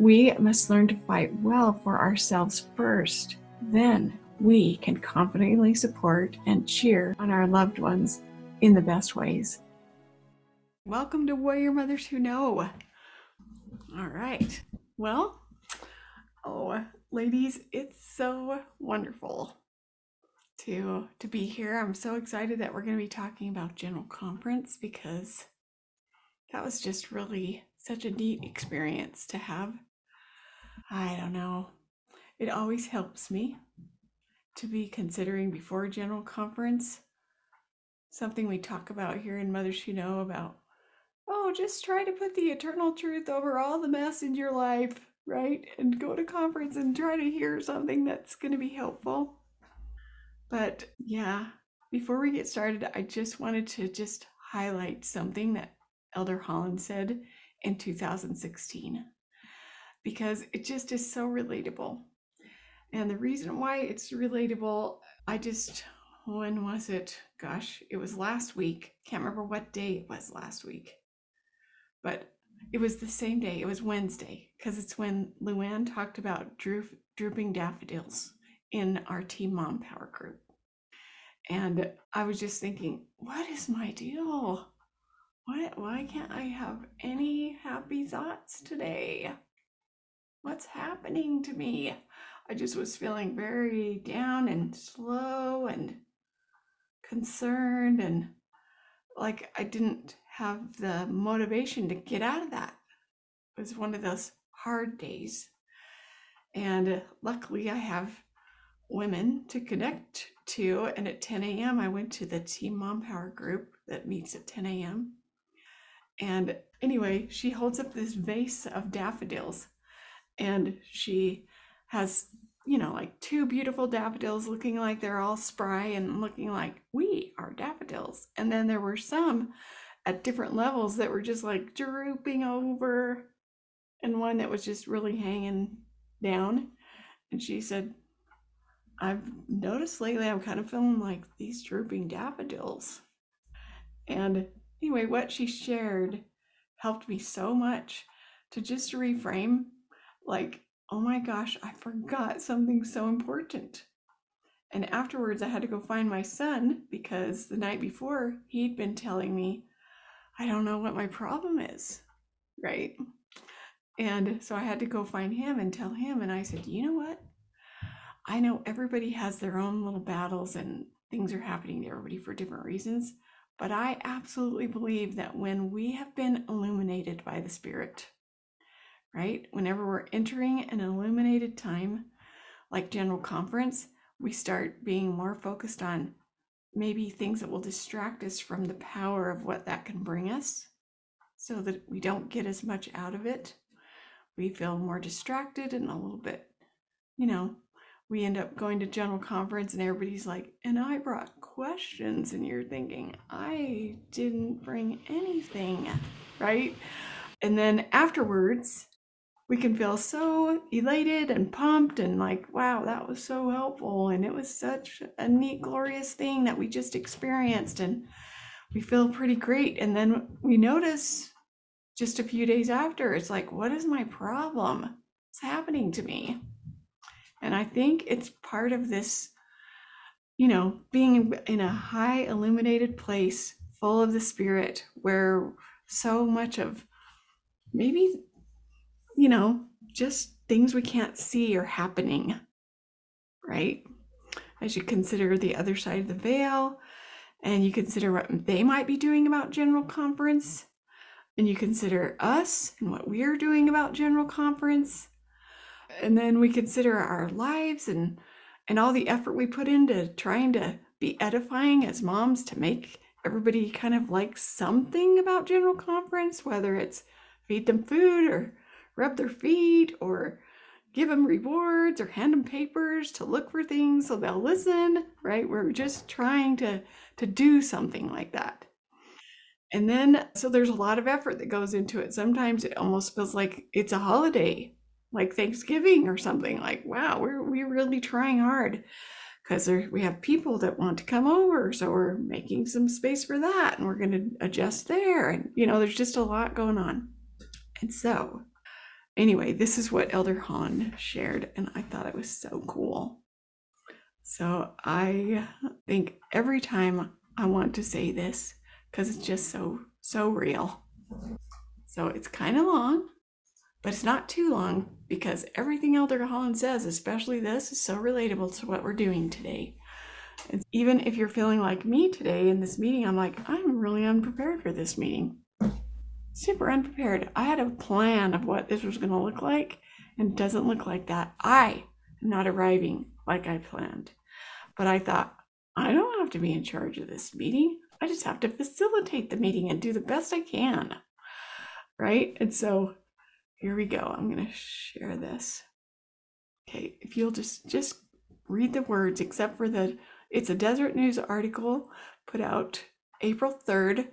we must learn to fight well for ourselves first. Then we can confidently support and cheer on our loved ones in the best ways. Welcome to Warrior Mothers Who Know. All right. Well, oh, ladies, it's so wonderful to to be here. I'm so excited that we're going to be talking about General Conference because that was just really such a neat experience to have. I don't know. It always helps me to be considering before a General Conference something we talk about here in Mother Who Know about. Oh, just try to put the eternal truth over all the mess in your life right? And go to conference and try to hear something that's going to be helpful. But yeah, before we get started, I just wanted to just highlight something that Elder Holland said in 2016 because it just is so relatable. And the reason why it's relatable, I just, when was it? Gosh, it was last week. Can't remember what day it was last week. But it was the same day. It was Wednesday because it's when Luann talked about droop, drooping daffodils in our Team Mom Power group. And I was just thinking, what is my deal? What, why can't I have any happy thoughts today? What's happening to me? I just was feeling very down and slow and concerned and like I didn't have the motivation to get out of that. It was one of those hard days. And uh, luckily, I have women to connect to. And at 10 a.m., I went to the Team Mom Power group that meets at 10 a.m. And anyway, she holds up this vase of daffodils and she has, you know, like two beautiful daffodils looking like they're all spry and looking like we are daffodils. And then there were some at different levels that were just like drooping over and one that was just really hanging down. And she said, I've noticed lately I'm kind of feeling like these drooping daffodils. And anyway, what she shared helped me so much to just reframe like, oh my gosh, I forgot something so important. And afterwards, I had to go find my son because the night before he'd been telling me I don't know what my problem is. Right. And so I had to go find him and tell him. And I said, you know what? I know everybody has their own little battles and things are happening to everybody for different reasons. But I absolutely believe that when we have been illuminated by the Spirit, right? Whenever we're entering an illuminated time, like General Conference, we start being more focused on maybe things that will distract us from the power of what that can bring us so that we don't get as much out of it. We feel more distracted and a little bit, you know, we end up going to general conference and everybody's like, and I brought questions. And you're thinking, I didn't bring anything, right? And then afterwards, we can feel so elated and pumped and like, wow, that was so helpful. And it was such a neat, glorious thing that we just experienced. And we feel pretty great. And then we notice just a few days after, it's like, what is my problem? What's happening to me? And I think it's part of this, you know, being in a high illuminated place full of the Spirit where so much of maybe you know, just things we can't see are happening, right? As you consider the other side of the veil and you consider what they might be doing about General Conference, and you consider us and what we're doing about General Conference, and then we consider our lives and and all the effort we put into trying to be edifying as moms to make everybody kind of like something about General Conference, whether it's feed them food or rub their feet or give them rewards or hand them papers to look for things so they'll listen, right? We're just trying to to do something like that. And then so there's a lot of effort that goes into it. Sometimes it almost feels like it's a holiday, like Thanksgiving or something. Like, wow, we're we're really trying hard because we have people that want to come over, so we're making some space for that, and we're going to adjust there, and you know, there's just a lot going on. And so anyway, this is what Elder Holland shared, and I thought it was so cool. So I think every time I want to say this because it's just so, so real. So it's kind of long, but it's not too long because everything Elder Holland says, especially this, is so relatable to what we're doing today. And even if you're feeling like me today in this meeting, I'm like, I'm really unprepared for this meeting super unprepared. I had a plan of what this was going to look like, and doesn't look like that. I am not arriving like I planned. But I thought, I don't have to be in charge of this meeting. I just have to facilitate the meeting and do the best I can. Right? And so here we go. I'm going to share this. Okay, if you'll just just read the words except for the it's a Deseret News article put out April 3rd,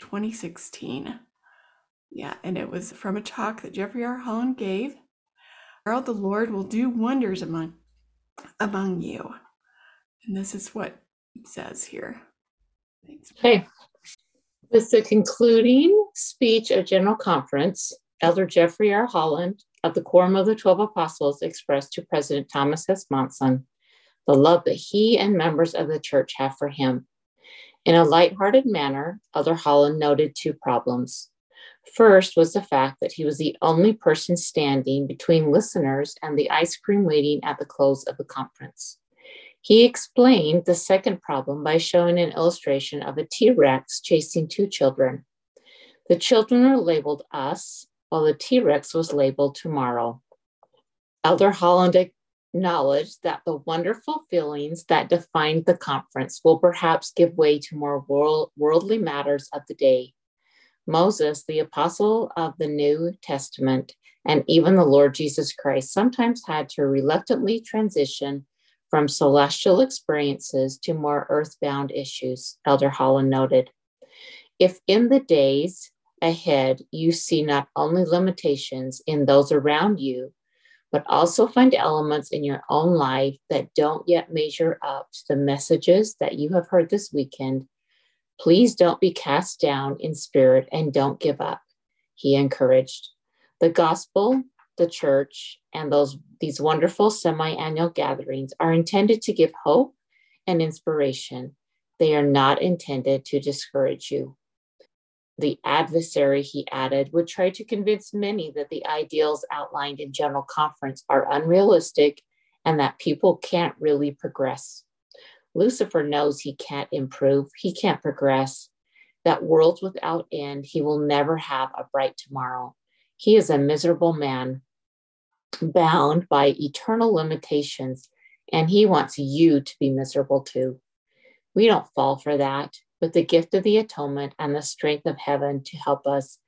2016. Yeah, and it was from a talk that Jeffrey R. Holland gave. Harold, the Lord will do wonders among among you. And this is what it says here. Thanks. Okay. With the concluding speech of General Conference, Elder Jeffrey R. Holland of the Quorum of the Twelve Apostles expressed to President Thomas S. Monson the love that he and members of the church have for him. In a lighthearted manner, Elder Holland noted two problems. First was the fact that he was the only person standing between listeners and the ice cream waiting at the close of the conference. He explained the second problem by showing an illustration of a T Rex chasing two children. The children are labeled us, while the T Rex was labeled tomorrow. Elder Holland acknowledged that the wonderful feelings that defined the conference will perhaps give way to more world, worldly matters of the day. Moses, the apostle of the New Testament, and even the Lord Jesus Christ sometimes had to reluctantly transition from celestial experiences to more earthbound issues, Elder Holland noted. If in the days ahead you see not only limitations in those around you, but also find elements in your own life that don't yet measure up to the messages that you have heard this weekend, Please don't be cast down in spirit and don't give up, he encouraged. The gospel, the church, and those these wonderful semi-annual gatherings are intended to give hope and inspiration. They are not intended to discourage you. The adversary, he added, would try to convince many that the ideals outlined in General Conference are unrealistic and that people can't really progress. Lucifer knows he can't improve, he can't progress. That world without end, he will never have a bright tomorrow. He is a miserable man, bound by eternal limitations and He wants you to be miserable too. We don't fall for that. With the gift of the atonement and the strength of heaven to help us,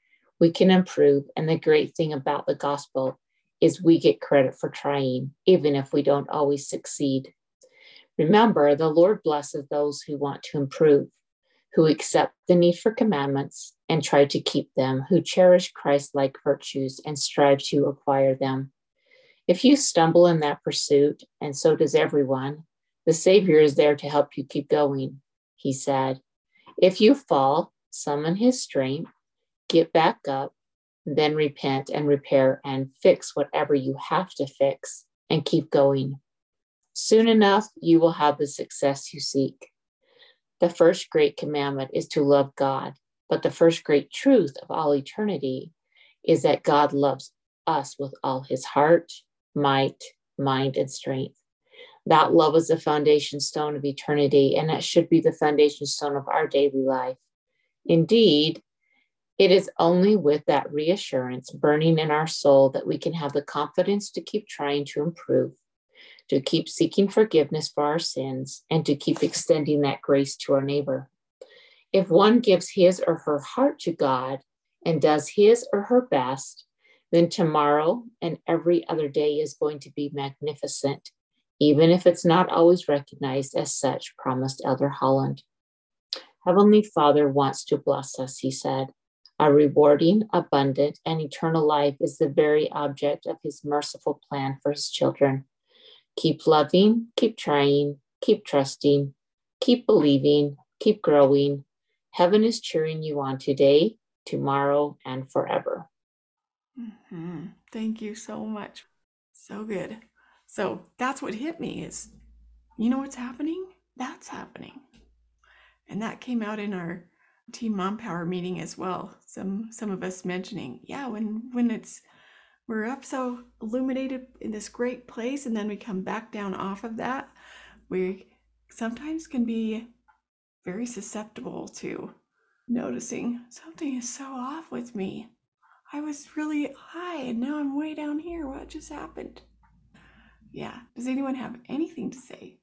we can improve. And the great thing about the gospel is we get credit for trying, even if we don't always succeed. Remember, the Lord blesses those who want to improve, who accept the need for commandments and try to keep them, who cherish Christ like virtues and strive to acquire them. If you stumble in that pursuit, and so does everyone, the Savior is there to help you keep going, he said. If you fall, summon his strength, get back up, then repent and repair and fix whatever you have to fix and keep going. Soon enough, you will have the success you seek. The first great commandment is to love God, but the first great truth of all eternity is that God loves us with all his heart, might, mind, and strength. That love is the foundation stone of eternity, and that should be the foundation stone of our daily life. Indeed, it is only with that reassurance burning in our soul that we can have the confidence to keep trying to improve, to keep seeking forgiveness for our sins, and to keep extending that grace to our neighbor. If one gives his or her heart to God and does his or her best, then tomorrow and every other day is going to be magnificent, even if it's not always recognized as such, promised Elder Holland. Heavenly Father wants to bless us, he said. Our rewarding, abundant, and eternal life is the very object of his merciful plan for his children. Keep loving, keep trying, keep trusting, keep believing, keep growing. Heaven is cheering you on today, tomorrow, and forever. Mm-hmm. Thank you so much. So good. So that's what hit me is, you know what's happening? That's happening. And that came out in our team mom power meeting as well. Some some of us mentioning, yeah, when when it's we're up so illuminated in this great place and then we come back down off of that, we sometimes can be very susceptible to noticing something is so off with me. I was really high and now I'm way down here. What just happened? Yeah. Does anyone have anything to say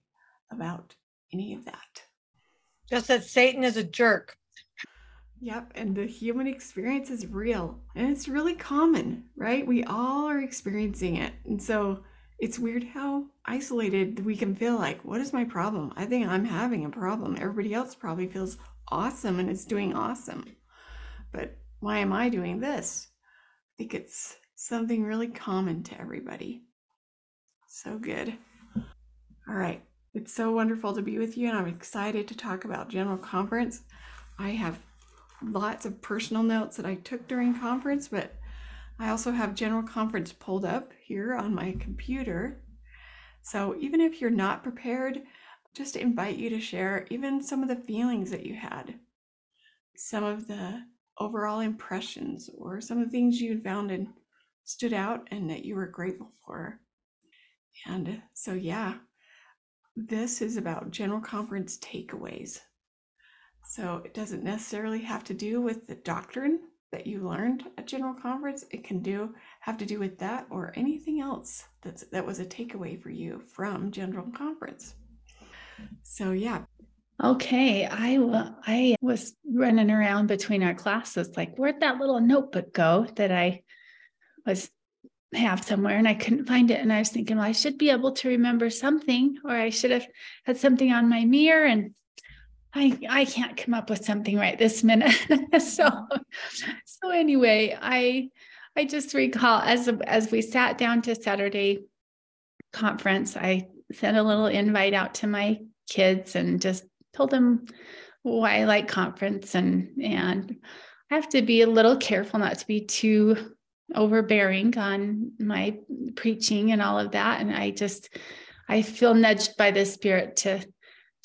about any of that? Just that Satan is a jerk. Yep. And the human experience is real and it's really common, right? We all are experiencing it. And so it's weird how isolated we can feel like, what is my problem? I think I'm having a problem. Everybody else probably feels awesome and is doing awesome. But why am I doing this? I think it's something really common to everybody. So good. All right. It's so wonderful to be with you, and I'm excited to talk about General Conference. I have lots of personal notes that I took during conference, but I also have General Conference pulled up here on my computer. So even if you're not prepared, just invite you to share even some of the feelings that you had, some of the overall impressions or some of the things you found and stood out and that you were grateful for. And so, yeah, this is about general conference takeaways. So, it doesn't necessarily have to do with the doctrine that you learned at general conference. It can do have to do with that or anything else that's that was a takeaway for you from general conference. So, yeah, Okay, I I was running around between our classes, like where'd that little notebook go that I was have somewhere, and I couldn't find it. And I was thinking, well, I should be able to remember something, or I should have had something on my mirror, and I I can't come up with something right this minute. so so anyway, I I just recall as as we sat down to Saturday conference, I sent a little invite out to my kids and just told them why I like conference and and I have to be a little careful not to be too overbearing on my preaching and all of that. And I just I feel nudged by the spirit to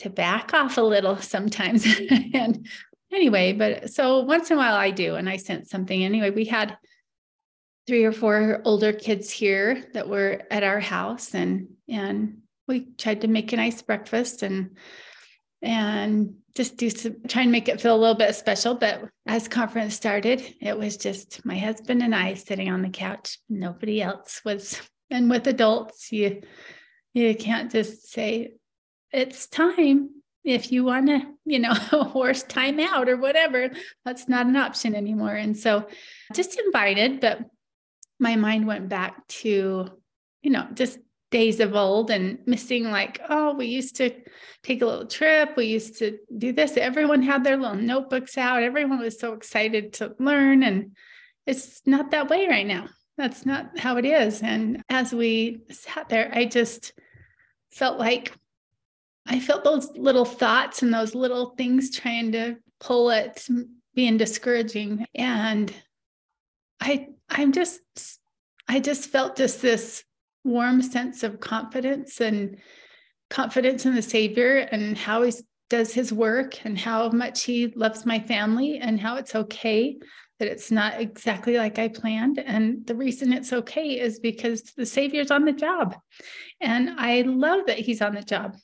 to back off a little sometimes. and anyway, but so once in a while I do, and I sent something. Anyway, we had three or four older kids here that were at our house and and we tried to make a nice breakfast and and just do some try and make it feel a little bit special. But as conference started, it was just my husband and I sitting on the couch. Nobody else was. And with adults, you You can't just say, it's time. If you want to, you know, horse time out or whatever, that's not an option anymore. And so just invited, but my mind went back to, you know, just days of old and missing like oh we used to take a little trip. We used to do this. Everyone had their little notebooks out. Everyone was so excited to learn. And it's not that way right now. That's not how it is. And as we sat there i just felt like i felt those little thoughts and those little things trying to pull it being discouraging and i i'm just i just felt just this warm sense of confidence and confidence in the Savior and how he does his work and how much he loves my family and how it's okay that it's not exactly like I planned. And the reason it's okay is because the Savior's on the job. And I love that he's on the job.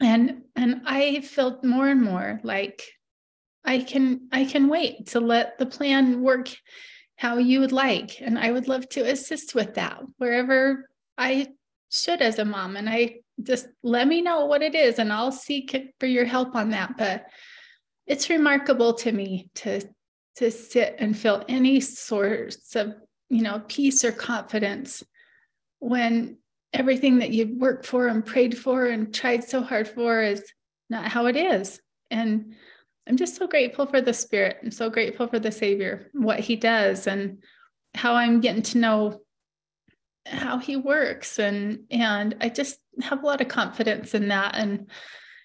And and I felt more and more like I can I can wait to let the plan work how you would like. And I would love to assist with that wherever I should as a mom. And I just let me know what it is and I'll seek for your help on that. But it's remarkable to me to to sit and feel any sorts of you know peace or confidence when everything that you've worked for and prayed for and tried so hard for is not how it is. And i'm just so grateful for the spirit. I'm so grateful for the savior what he does and how i'm getting to know how he works. And and I just have a lot of confidence in that. And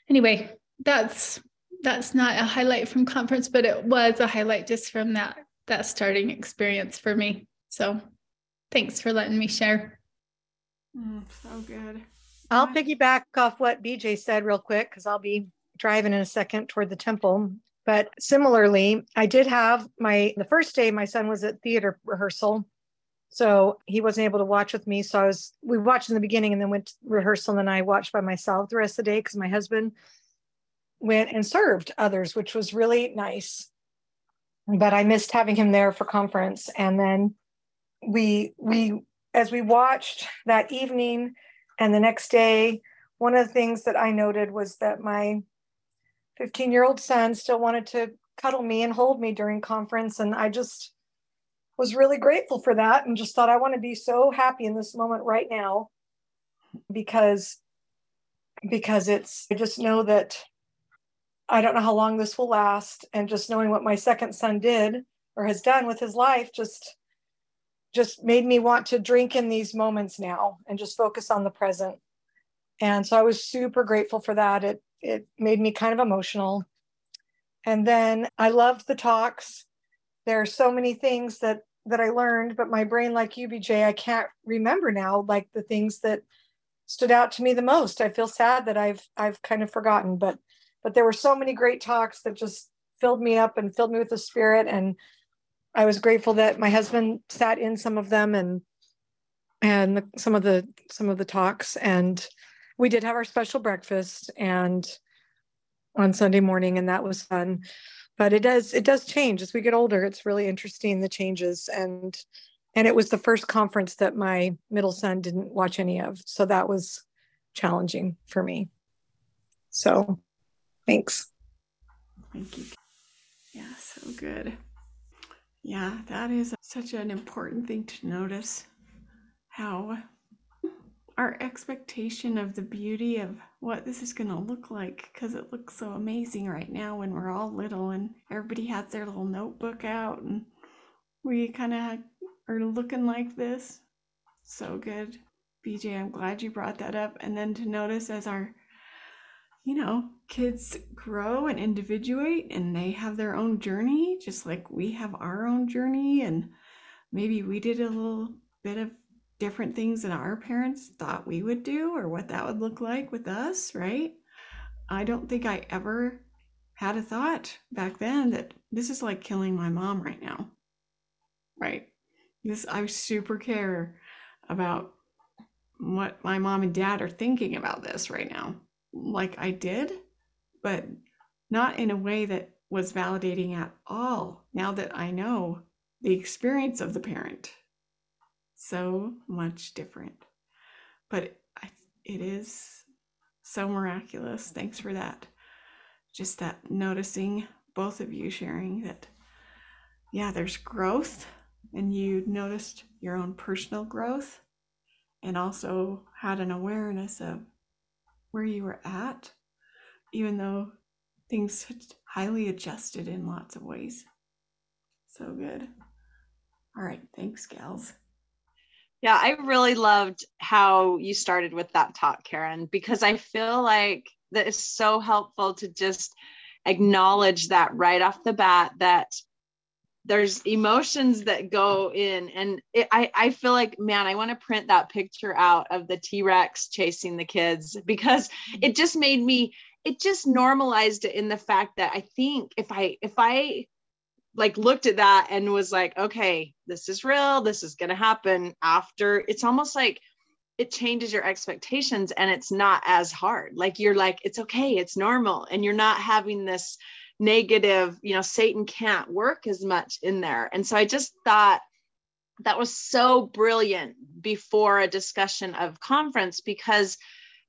anyway that's that's not a highlight from conference but it was a highlight just from that that starting experience for me. So thanks for letting me share mm, so good I'll piggyback off what BJ said real quick because I'll be driving in a second toward the temple. But similarly, I did have my the first day my son was at theater rehearsal so he wasn't able to watch with me. So I was, we watched in the beginning and then went to rehearsal and then I watched by myself the rest of the day because my husband went and served others, which was really nice. But I missed having him there for conference. And then we, we, as we watched that evening and the next day, one of the things that I noted was that my 15 year old son still wanted to cuddle me and hold me during conference. And I just, was really grateful for that and just thought I want to be so happy in this moment right now because because it's I just know that I don't know how long this will last and just knowing what my second son did or has done with his life just just made me want to drink in these moments now and just focus on the present. And so I was super grateful for that. It it made me kind of emotional. And then I loved the talks. There are so many things that that I learned, but my brain, like you, BJ, I can't remember now, like the things that stood out to me the most. I feel sad that I've I've kind of forgotten, but but there were so many great talks that just filled me up and filled me with the spirit. And I was grateful that my husband sat in some of them and and the, some of the some of the talks. And we did have our special breakfast and on Sunday morning, and that was fun. But it does it does change. As we get older it's really interesting the changes. And and it was the first conference that my middle son didn't watch any of. So that was challenging for me. So thanks. Thank you. Yeah so good yeah that is such an important thing to notice how our expectation of the beauty of what this is going to look like because it looks so amazing right now when we're all little and everybody has their little notebook out and we kind of are looking like this. So good. BJ, I'm glad you brought that up. And then to notice as our, you know, kids grow and individuate and they have their own journey, just like we have our own journey. And maybe we did a little bit of different things that our parents thought we would do or what that would look like with us, right? I don't think I ever had a thought back then that this is like killing my mom right now. Right? This I super care about what my mom and dad are thinking about this right now. Like I did, but not in a way that was validating at all now that I know the experience of the parent so much different. But it is so miraculous. Thanks for that. Just that noticing both of you sharing that, yeah, there's growth, and you noticed your own personal growth and also had an awareness of where you were at, even though things had highly adjusted in lots of ways. So good. All right. Thanks, gals. Yeah, I really loved how you started with that talk, Karen, because I feel like that is so helpful to just acknowledge that right off the bat that there's emotions that go in. And it, I, I feel like man i want to print that picture out of the t-rex chasing the kids because it just made me it just normalized it in the fact that i think if i if i like looked at that and was like okay this is real this is going to happen after it's almost like it changes your expectations and it's not as hard. Like you're like it's okay it's normal. And you're not having this negative you know satan can't work as much in there. And so i just thought that was so brilliant before a discussion of conference because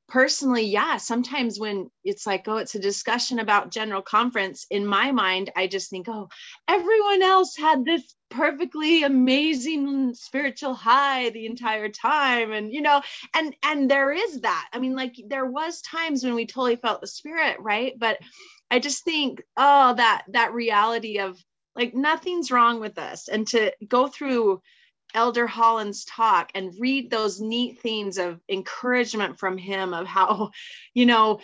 personally yeah sometimes when it's like oh it's a discussion about general conference in my mind i just think oh everyone else had this perfectly amazing spiritual high the entire time. And you know and and there is that. I mean like there was times when we totally felt the spirit right? But I just think, oh, that that reality of like nothing's wrong with us, and to go through Elder Holland's talk and read those neat things of encouragement from him of how, you know,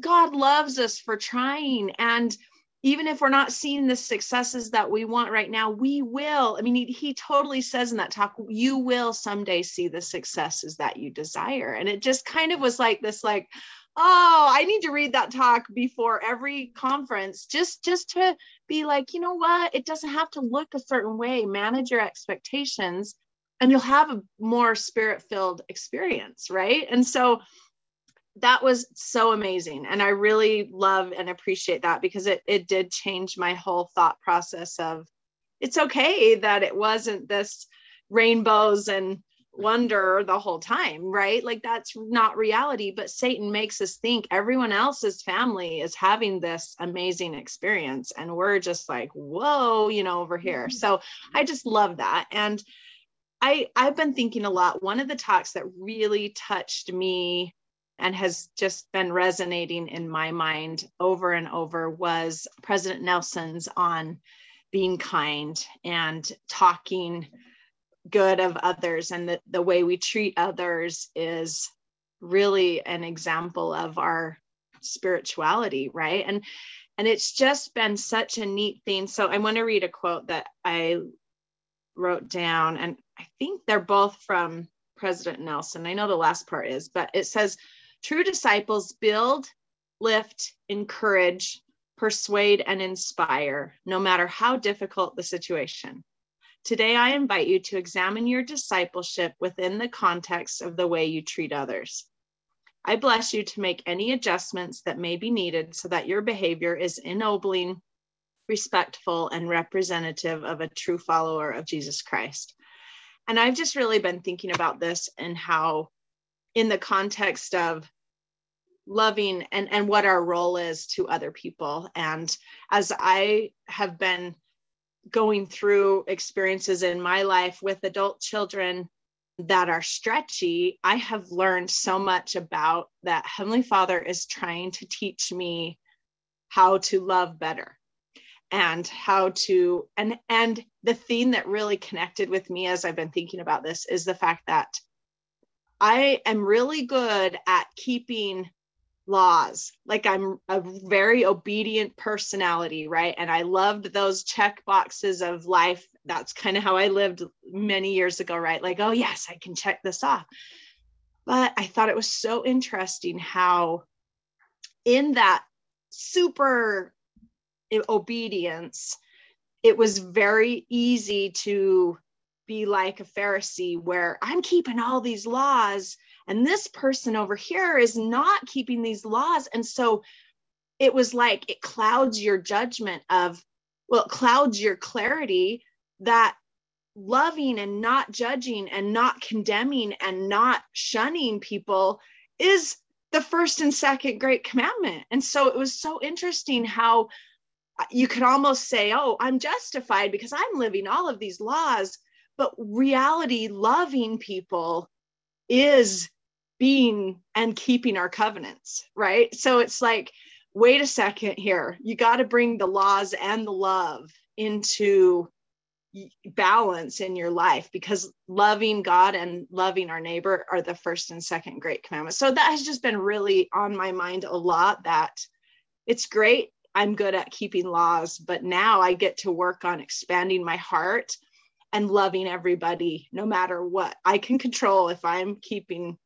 God loves us for trying and even if we're not seeing the successes that we want right now, we will. I mean, he, he, totally says in that talk, you will someday see the successes that you desire. And it just kind of was like this, like, oh i need to read that talk before every conference just just to be like you know what? It doesn't have to look a certain way. Manage your expectations and you'll have a more spirit filled experience right? And so that was so amazing and i really love and appreciate that because it it did change my whole thought process of it's okay that it wasn't this rainbows and wonder the whole time, right? Like that's not reality. But Satan makes us think everyone else's family is having this amazing experience. And we're just like, whoa, you know, over here. Mm-hmm. So I just love that. And I, I've been thinking a lot. One of the talks that really touched me and has just been resonating in my mind over and over was President Nelson's on being kind and talking good of others and the, the way we treat others is really an example of our spirituality right? And and it's just been such a neat thing. So i want to read a quote that i wrote down and i think they're both from president nelson. I know the last part is but it says true disciples build lift encourage persuade and inspire no matter how difficult the situation Today, I invite you to examine your discipleship within the context of the way you treat others. I bless you to make any adjustments that may be needed so that your behavior is ennobling, respectful, and representative of a true follower of Jesus Christ. And I've just really been thinking about this and how, in the context of loving and, and what our role is to other people. And as I have been going through experiences in my life with adult children that are stretchy, I have learned so much about that Heavenly Father is trying to teach me how to love better and how to and and the theme that really connected with me as I've been thinking about this is the fact that I am really good at keeping laws. Like I'm a very obedient personality, right? And I loved those check boxes of life. That's kind of how I lived many years ago, right? Like, oh, yes, I can check this off. But I thought it was so interesting how, in that super obedience, it was very easy to be like a Pharisee where I'm keeping all these laws and this person over here is not keeping these laws. And so it was like it clouds your judgment of, well, it clouds your clarity that loving and not judging and not condemning and not shunning people is the first and second great commandment. And so it was so interesting how you could almost say, oh, I'm justified because I'm living all of these laws. But reality, loving people is being and keeping our covenants, right? So it's like, wait a second here. You got to bring the laws and the love into balance in your life because loving God and loving our neighbor are the first and second great commandments. So that has just been really on my mind a lot that it's great. I'm good at keeping laws, but now I get to work on expanding my heart and loving everybody no matter what. I can control if I'm keeping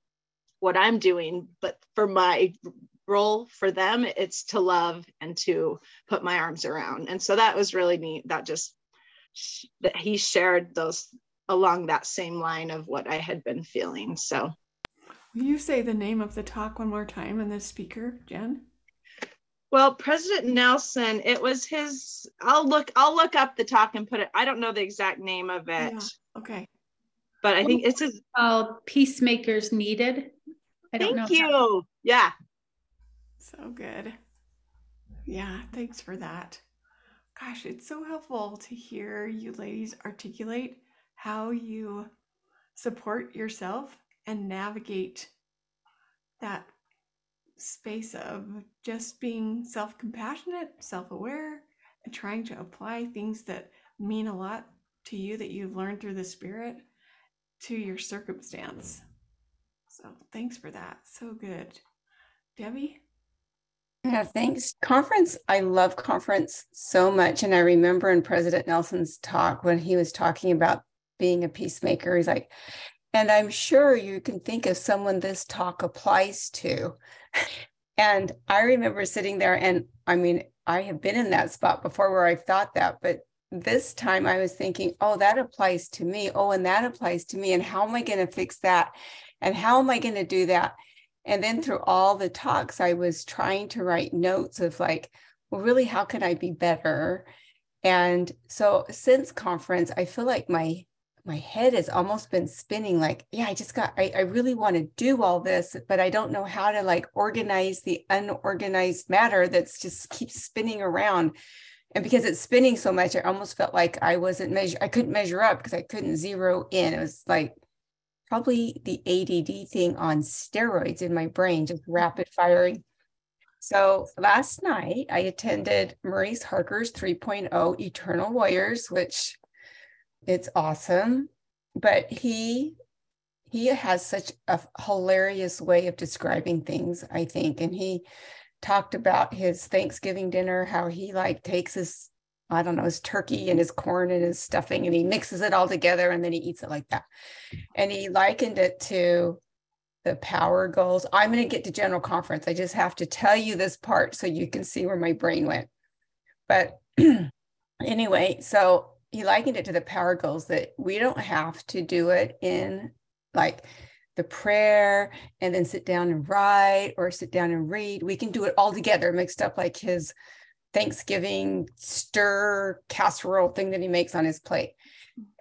what I'm doing, but for my role for them, it's to love and to put my arms around. And so that was really neat. That just that he shared those along that same line of what I had been feeling. So, will you say the name of the talk one more time and the speaker, Jen? Well, President Nelson, it was his. I'll look. I'll look up the talk and put it. I don't know the exact name of it. Yeah. Okay. But I think it's his. Called "Peacemakers Needed." I don't Thank know. Thank you. Yeah. So good. Yeah. Thanks for that. Gosh, it's so helpful to hear you ladies articulate how you support yourself and navigate that space of just being self compassionate, self aware, and trying to apply things that mean a lot to you that you've learned through the Spirit to your circumstance. So thanks for that. So good. Debbie? Yeah, thanks. Conference, I love conference so much. And I remember in President Nelson's talk when he was talking about being a peacemaker, he's like, and I'm sure you can think of someone this talk applies to. And I remember sitting there, and I mean, I have been in that spot before where I've thought that, but this time I was thinking, oh, that applies to me. Oh, and that applies to me. And how am I going to fix that? And how am I going to do that? And then through all the talks, I was trying to write notes of like, well, really, how can I be better? And so since conference, I feel like my my head has almost been spinning like, yeah, I just got, I, I really want to do all this, but I don't know how to like organize the unorganized matter that's just keeps spinning around. And because it's spinning so much, I almost felt like I wasn't measure, I couldn't measure up because I couldn't zero in. It was like probably the ADD thing on steroids in my brain, just rapid firing. So last night I attended Maurice Harker's 3.0 Eternal Warriors, which it's awesome. But he he has such a hilarious way of describing things, I think. And he talked about his Thanksgiving dinner, how he like takes his I don't know, his turkey and his corn and his stuffing, and he mixes it all together and then he eats it like that. And he likened it to the power goals. I'm going to get to general conference. I just have to tell you this part so you can see where my brain went. But anyway, so he likened it to the power goals that we don't have to do it in like the prayer and then sit down and write or sit down and read. We can do it all together, mixed up like his Thanksgiving stir casserole thing that he makes on his plate.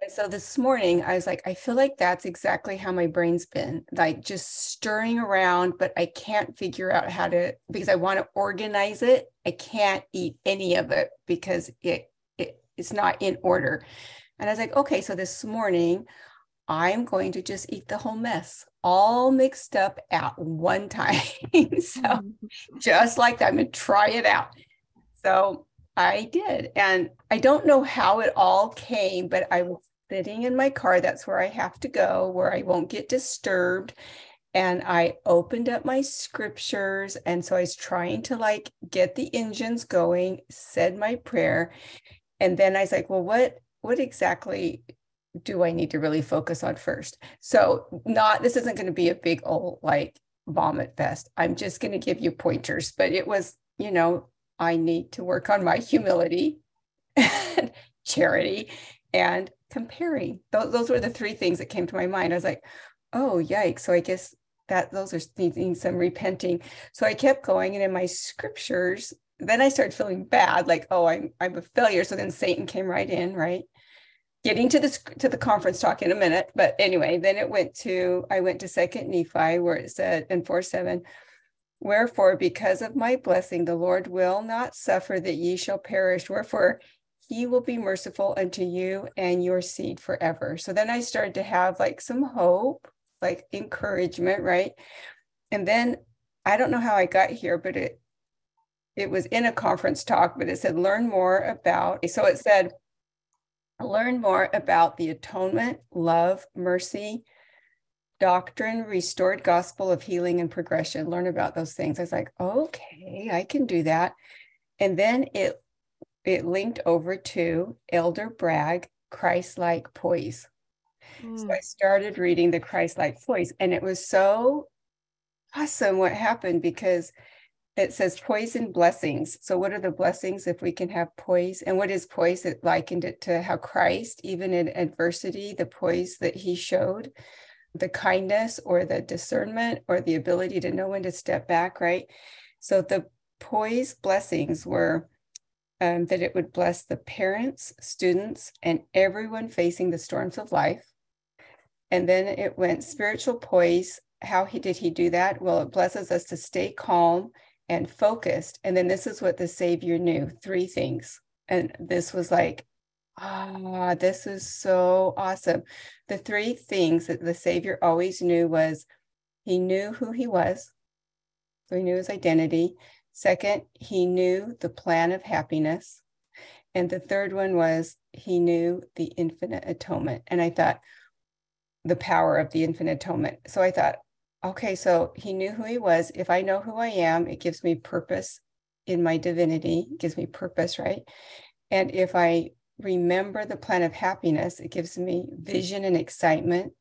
And so this morning, I was like, I feel like that's exactly how my brain's been like just stirring around, but I can't figure out how to because I want to organize it. I can't eat any of it because it, it it's not in order. And I was like, okay, so this morning, I'm going to just eat the whole mess all mixed up at one time. so mm-hmm. just like that, I'm going to try it out. So I did. And I don't know how it all came, but I was sitting in my car. That's where I have to go, where I won't get disturbed. And I opened up my scriptures. And so I was trying to like get the engines going, said my prayer. And then I was like, well, what what exactly do I need to really focus on first? So not this isn't going to be a big old like vomit fest. I'm just going to give you pointers, but it was, you know, I need to work on my humility, and charity, and comparing. Those, those were the three things that came to my mind. I was like, oh, yikes. So I guess that those are needing some repenting. So I kept going. And in my scriptures, then I started feeling bad, like, oh, I'm I'm a failure. So then Satan came right in, right? getting to this to the conference talk in a minute. But anyway, then it went to I went to Second Nephi where it said in four seven. Wherefore, because of my blessing, the Lord will not suffer that ye shall perish. Wherefore, he will be merciful unto you and your seed forever. So then I started to have like some hope, like encouragement, right? And then I don't know how I got here, but it it was in a conference talk, but it said learn more about. So it said learn more about the atonement, love, mercy, doctrine, restored gospel of healing and progression. Learn about those things. I was like, okay, I can do that. And then it it linked over to Elder Bragg, Christ-like poise. Mm. So hmm. I started reading the Christ-like poise, and it was so awesome what happened because it says poise and blessings. So, what are the blessings if we can have poise? And what is poise? It likened it to how Christ, even in adversity, the poise that he showed, the kindness or the discernment or the ability to know when to step back, right? So, the poise blessings were um, that it would bless the parents, students, and everyone facing the storms of life. And then it went spiritual poise. How he did he do that? Well, it blesses us to stay calm and focused. And then this is what the Savior knew three things. And this was like, ah, this is so awesome. The three things that the Savior always knew was he knew who he was, so he knew his identity. Second, he knew the plan of happiness. And the third one was he knew the infinite atonement. And I thought, the power of the infinite atonement. So I thought, okay, so he knew who he was. If I know who I am, it gives me purpose in my divinity, it gives me purpose, right? And if I remember the plan of happiness, it gives me vision and excitement.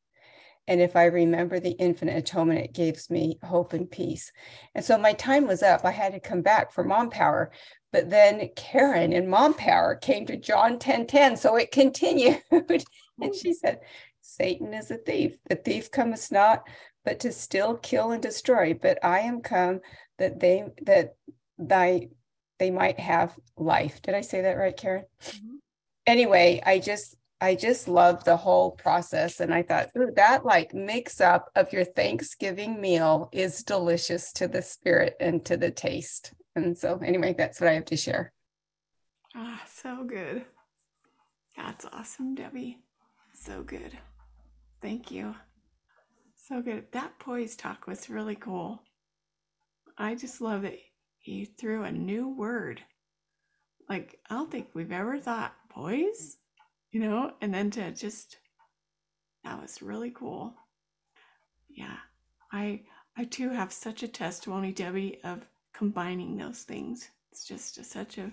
And if I remember the infinite atonement, it gives me hope and peace. And so my time was up. I had to come back for mom power. But then Karen in mom power came to John 10 10. So it continued. and she said, Satan is a thief. The thief cometh not, but to still kill and destroy. But I am come that they that thy they might have life. Did I say that right, Karen? Mm-hmm. Anyway, I just I just love the whole process. And I thought ooh, that like mix up of your Thanksgiving meal is delicious to the spirit and to the taste. And so anyway, that's what I have to share. Ah, so good. That's awesome, Debbie. So good. Thank you. So good. That poise talk was really cool. I just love that he threw a new word. Like, I don't think we've ever thought poise, you know, and then to just, that was really cool. Yeah. I, I too have such a testimony, Debbie, of combining those things. It's just a, such a,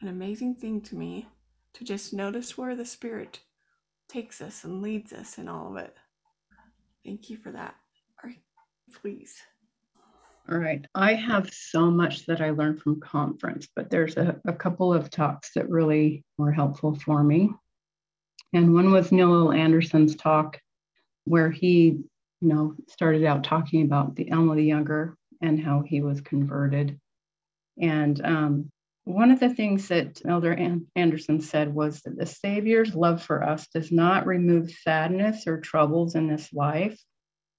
an amazing thing to me to just notice where the Spirit takes us and leads us in all of it. Thank you for that. All right, please. All right. I have so much that I learned from conference, but there's a, a couple of talks that really were helpful for me. And one was Neil Andersen's talk, where he, you know, started out talking about the Alma the Younger and how he was converted. And um, one of the things that Elder Andersen said was that the Savior's love for us does not remove sadness or troubles in this life,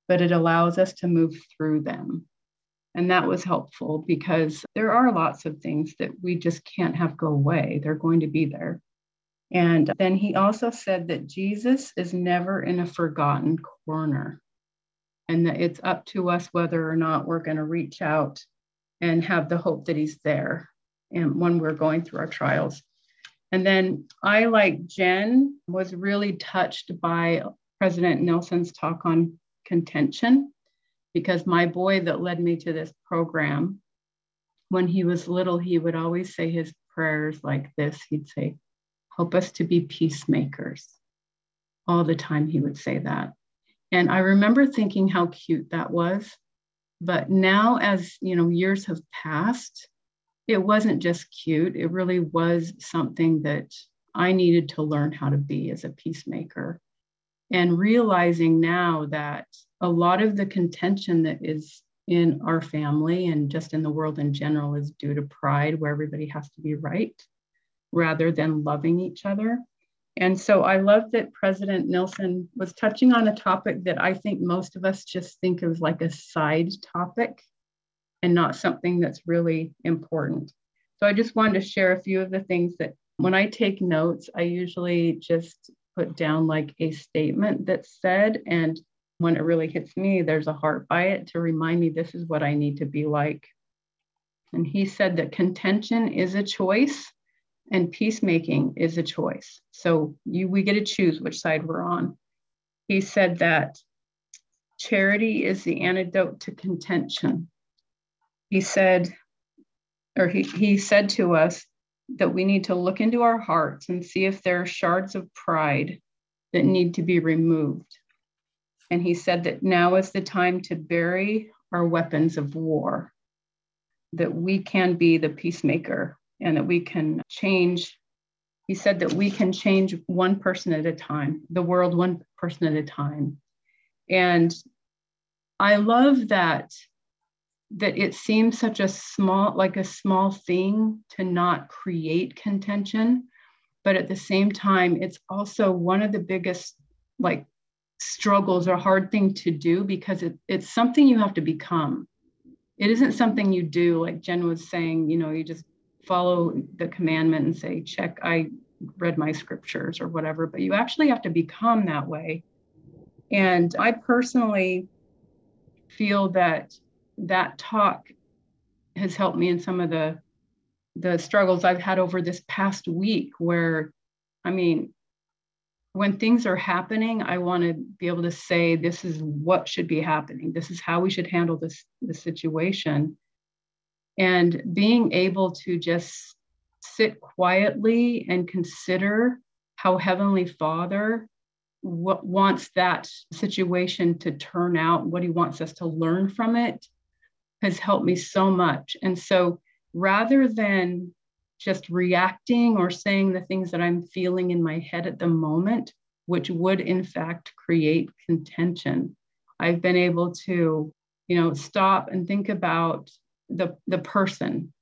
but it allows us to move through them. And that was helpful because there are lots of things that we just can't have go away. They're going to be there. And then he also said that Jesus is never in a forgotten corner and that it's up to us whether or not we're going to reach out and have the hope that he's there and when we're going through our trials. And then I, like Jen, was really touched by President Nelson's talk on contention because my boy that led me to this program, when he was little, he would always say his prayers like this. He'd say, Help us to be peacemakers. All the time he would say that. And I remember thinking how cute that was. But now, as you know, years have passed, it wasn't just cute, it really was something that I needed to learn how to be as a peacemaker. And realizing now that a lot of the contention that is in our family and just in the world in general is due to pride, where everybody has to be right rather than loving each other. And so I love that President Nelson was touching on a topic that I think most of us just think of like a side topic and not something that's really important. So I just wanted to share a few of the things that when I take notes, I usually just put down like a statement that's said. And when it really hits me, there's a heart by it to remind me this is what I need to be like. And he said that contention is a choice and peacemaking is a choice. So you we get to choose which side we're on. He said that charity is the antidote to contention. He said, or he, he said to us that we need to look into our hearts and see if there are shards of pride that need to be removed. And he said that now is the time to bury our weapons of war, that we can be the peacemaker and that we can change. He said that we can change one person at a time, the world one person at a time. And I love that that it seems such a small like a small thing to not create contention but at the same time it's also one of the biggest like struggles or hard thing to do because it, it's something you have to become it isn't something you do like jen was saying you know you just follow the commandment and say, check, I read my scriptures or whatever, but you actually have to become that way. And I personally feel that that talk has helped me in some of the the struggles I've had over this past week where I mean when things are happening I want to be able to say this is what should be happening. This is how we should handle this the situation. And being able to just sit quietly and consider how Heavenly Father what wants that situation to turn out, what He wants us to learn from it, has helped me so much. And so rather than just reacting or saying the things that I'm feeling in my head at the moment, which would in fact create contention, I've been able to, you know, stop and think about the the person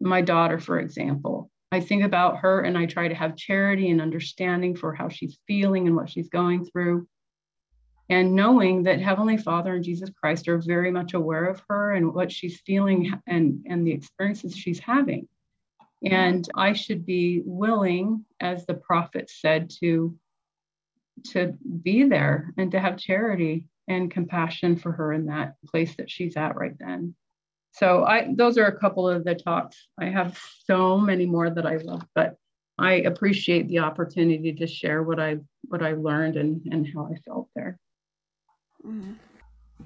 my daughter for example i think about her and i try to have charity and understanding for how she's feeling and what she's going through and knowing that heavenly father and jesus christ are very much aware of her and what she's feeling and and the experiences she's having and i should be willing as the prophet said to to be there and to have charity and compassion for her in that place that she's at right then so I those are a couple of the talks. I have so many more that I love, but I appreciate the opportunity to share what I what I learned and and how I felt there. Mm,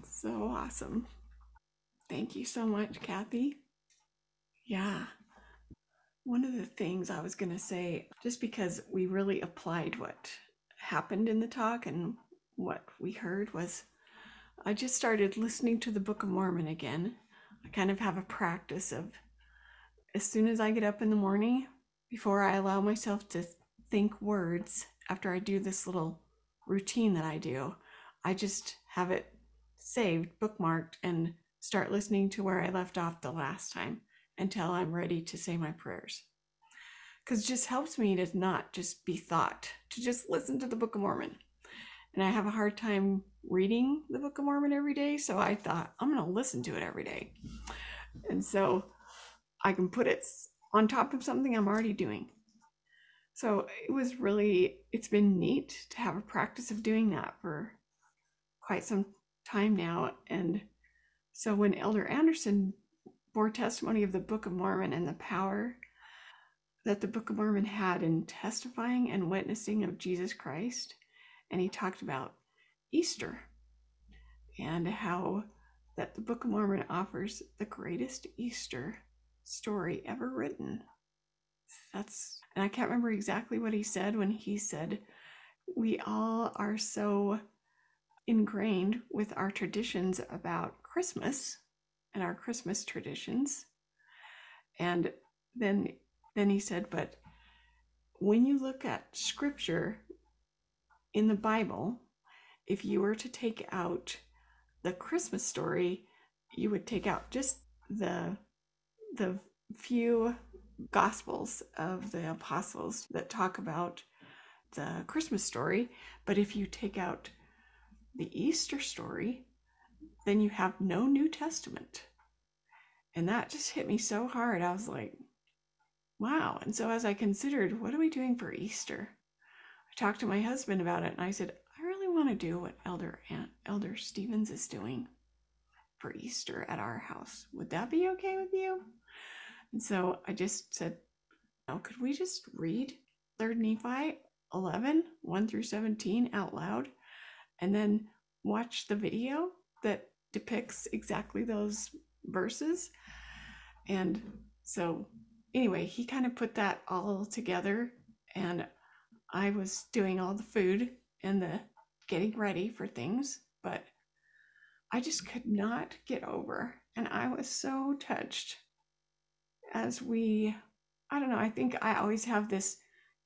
so awesome. Thank you so much, Kathy. Yeah. One of the things I was going to say, just because we really applied what happened in the talk and what we heard, was I just started listening to the Book of Mormon again I kind of have a practice of as soon as I get up in the morning, before I allow myself to think words, after I do this little routine that I do, I just have it saved, bookmarked, and start listening to where I left off the last time until I'm ready to say my prayers. Because it just helps me to not just be thought, to just listen to the Book of Mormon. And I have a hard time reading the Book of Mormon every day. So I thought, I'm going to listen to it every day. And so I can put it on top of something I'm already doing. So it was really, it's been neat to have a practice of doing that for quite some time now. And so when Elder Andersen bore testimony of the Book of Mormon and the power that the Book of Mormon had in testifying and witnessing of Jesus Christ, and he talked about Easter and how that the Book of Mormon offers the greatest Easter story ever written. That's, and I can't remember exactly what he said when he said, We all are so ingrained with our traditions about Christmas and our Christmas traditions. And then then he said, but when you look at scripture in the Bible, if you were to take out the Christmas story, you would take out just the the few gospels of the apostles that talk about the Christmas story. But if you take out the Easter story, then you have no New Testament. And that just hit me so hard. I was like, wow. And so as I considered, what are we doing for Easter? I talked to my husband about it and I said, I really want to do what Elder Aunt Elder Stevens is doing for Easter at our house. Would that be okay with you? And so I just said, oh, could we just read 3rd Nephi 11, 1 through 17 out loud, and then watch the video that depicts exactly those verses? And so, anyway, he kind of put that all together, and I was doing all the food and the getting ready for things, but I just could not get over. And I was so touched as we, I don't know, I think I always have this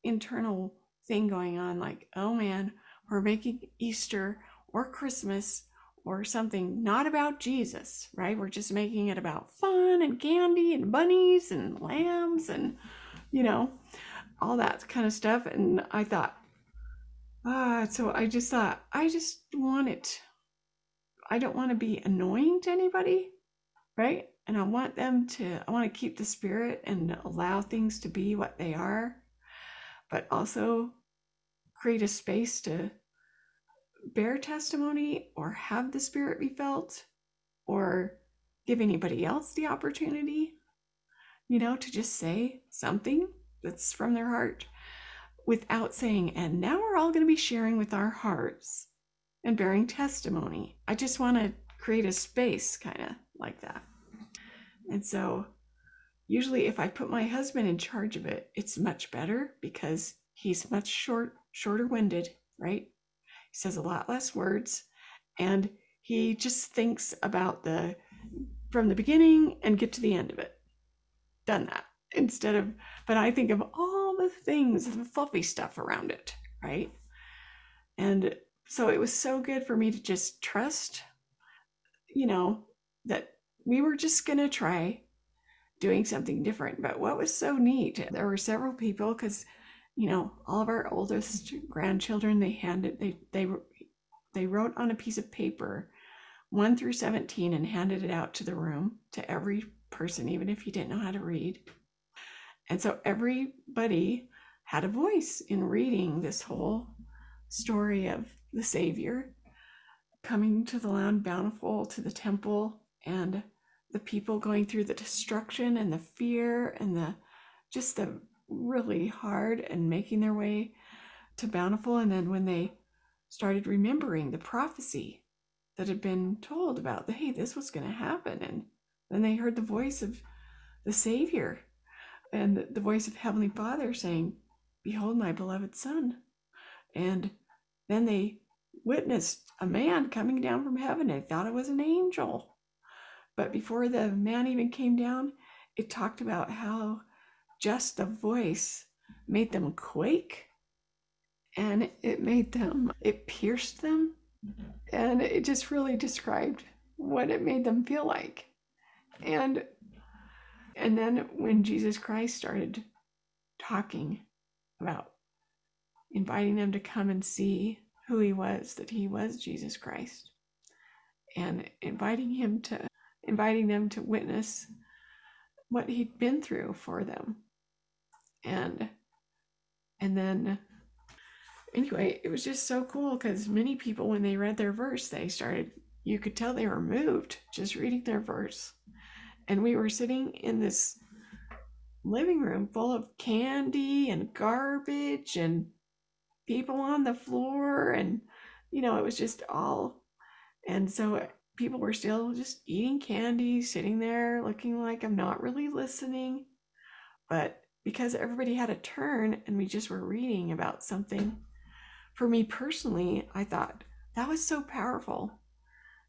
internal thing going on like, oh man, we're making Easter or Christmas or something not about Jesus, right? We're just making it about fun and candy and bunnies and lambs and, you know, all that kind of stuff. And I thought, ah, so I just thought, I just want it I don't want to be annoying to anybody, right? And I want them to, I want to keep the spirit and allow things to be what they are, but also create a space to bear testimony or have the spirit be felt or give anybody else the opportunity, you know, to just say something that's from their heart without saying, and now we're all going to be sharing with our hearts and bearing testimony. I just want to create a space kind of like that. And so usually if I put my husband in charge of it, it's much better because he's much short shorter winded, right? He says a lot less words and he just thinks about the from the beginning and get to the end of it. Done that. Instead of but I think of all the things, the fluffy stuff around it, right? And so it was so good for me to just trust, you know, that we were just going to try doing something different. But what was so neat, there were several people because, you know, all of our oldest grandchildren, they handed, they, they, they wrote on a piece of paper 1 through 17 and handed it out to the room to every person, even if you didn't know how to read. And so everybody had a voice in reading this whole story of the Savior coming to the land bountiful to the temple and the people going through the destruction and the fear and the just the really hard and making their way to bountiful and then when they started remembering the prophecy that had been told about hey this was going to happen and then they heard the voice of the savior and the voice of heavenly father saying behold my beloved son and then they witnessed a man coming down from heaven. They thought it was an angel. But before the man even came down, it talked about how just the voice made them quake and it made them, it pierced them. And it just really described what it made them feel like. And and then when Jesus Christ started talking about inviting them to come and see who he was, that he was Jesus Christ, and inviting him to inviting them to witness what he'd been through for them. And and then anyway, it was just so cool because many people when they read their verse, they started you could tell they were moved just reading their verse. And we were sitting in this living room full of candy and garbage and people on the floor and you know it was just all and so people were still just eating candy sitting there looking like i'm not really listening but because everybody had a turn and we just were reading about something for me personally i thought that was so powerful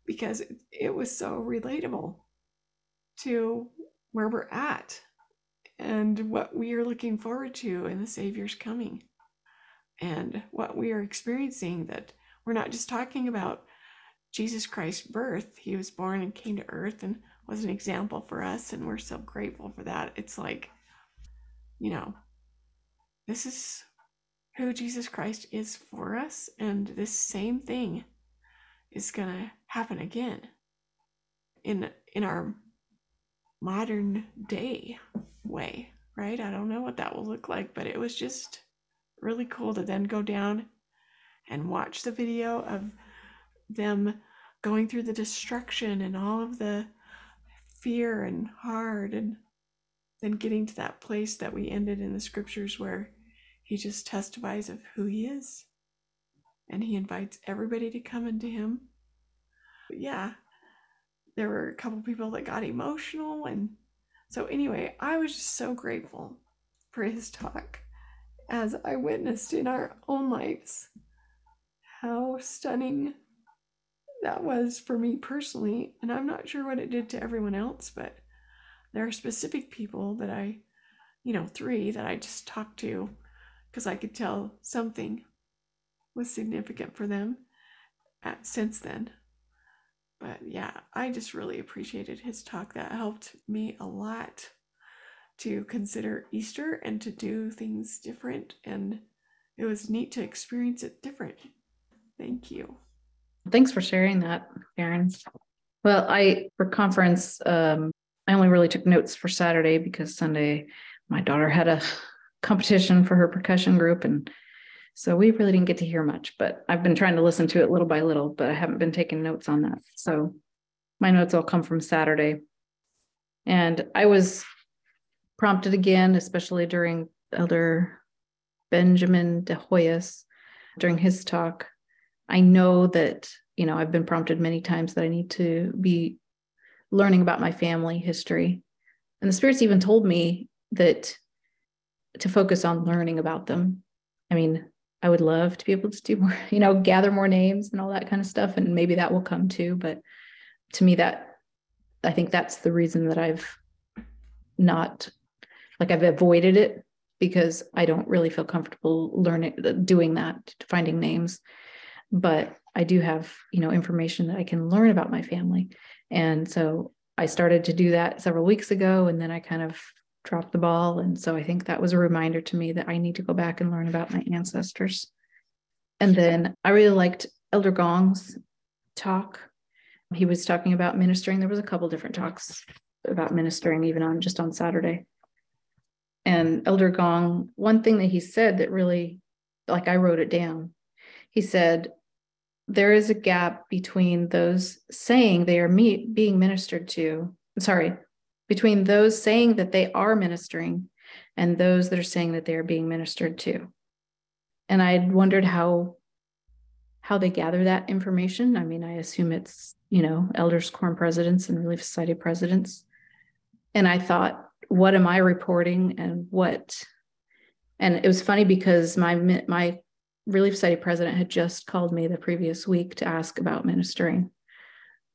because it was so relatable to where we're at and what we are looking forward to in the savior's coming and what we are experiencing that we're not just talking about Jesus Christ's birth. He was born and came to earth and was an example for us, and we're so grateful for that. It's like, you know, this is who Jesus Christ is for us. And this same thing is going to happen again in in our modern day way, right? I don't know what that will look like, but it was just really cool to then go down and watch the video of them going through the destruction and all of the fear and hard and then getting to that place that we ended in the scriptures where he just testifies of who he is. And he invites everybody to come into him. But yeah there were a couple people that got emotional. And so anyway i was just so grateful for his talk as i witnessed in our own lives. How stunning that was for me personally. And i'm not sure what it did to everyone else but there are specific people that i you know three that i just talked to because i could tell something was significant for them at, since then but yeah, I just really appreciated his talk. That helped me a lot to consider Easter and to do things different. And it was neat to experience it different. Thank you. Thanks for sharing that, Karen. Well, I, for conference, um, I only really took notes for Saturday because Sunday my daughter had a competition for her percussion group and so we really didn't get to hear much, but I've been trying to listen to it little by little, but I haven't been taking notes on that. So my notes all come from Saturday. And I was prompted again, especially during Elder Benjamin de Hoyos during his talk. I know that, you know, I've been prompted many times that I need to be learning about my family history. And the spirits even told me that to focus on learning about them. I mean, I would love to be able to do more, you know, gather more names and all that kind of stuff. And maybe that will come too. But to me, that I think that's the reason that I've not like I've avoided it because I don't really feel comfortable learning uh, doing that, finding names. But I do have, you know, information that I can learn about my family. And so I started to do that several weeks ago. And then I kind of dropped the ball. And so I think that was a reminder to me that I need to go back and learn about my ancestors. And then I really liked Elder Gong's talk. He was talking about ministering. There was a couple different talks about ministering, even on just on Saturday. And Elder Gong, one thing that he said that really, like I wrote it down, he said, there is a gap between those saying they are me- being ministered to, sorry, between those saying that they are ministering and those that are saying that they are being ministered to. And I wondered how how they gather that information. I mean, I assume it's, you know, elders quorum presidents and relief society presidents. And I thought, what am I reporting and what and it was funny because my my relief society president had just called me the previous week to ask about ministering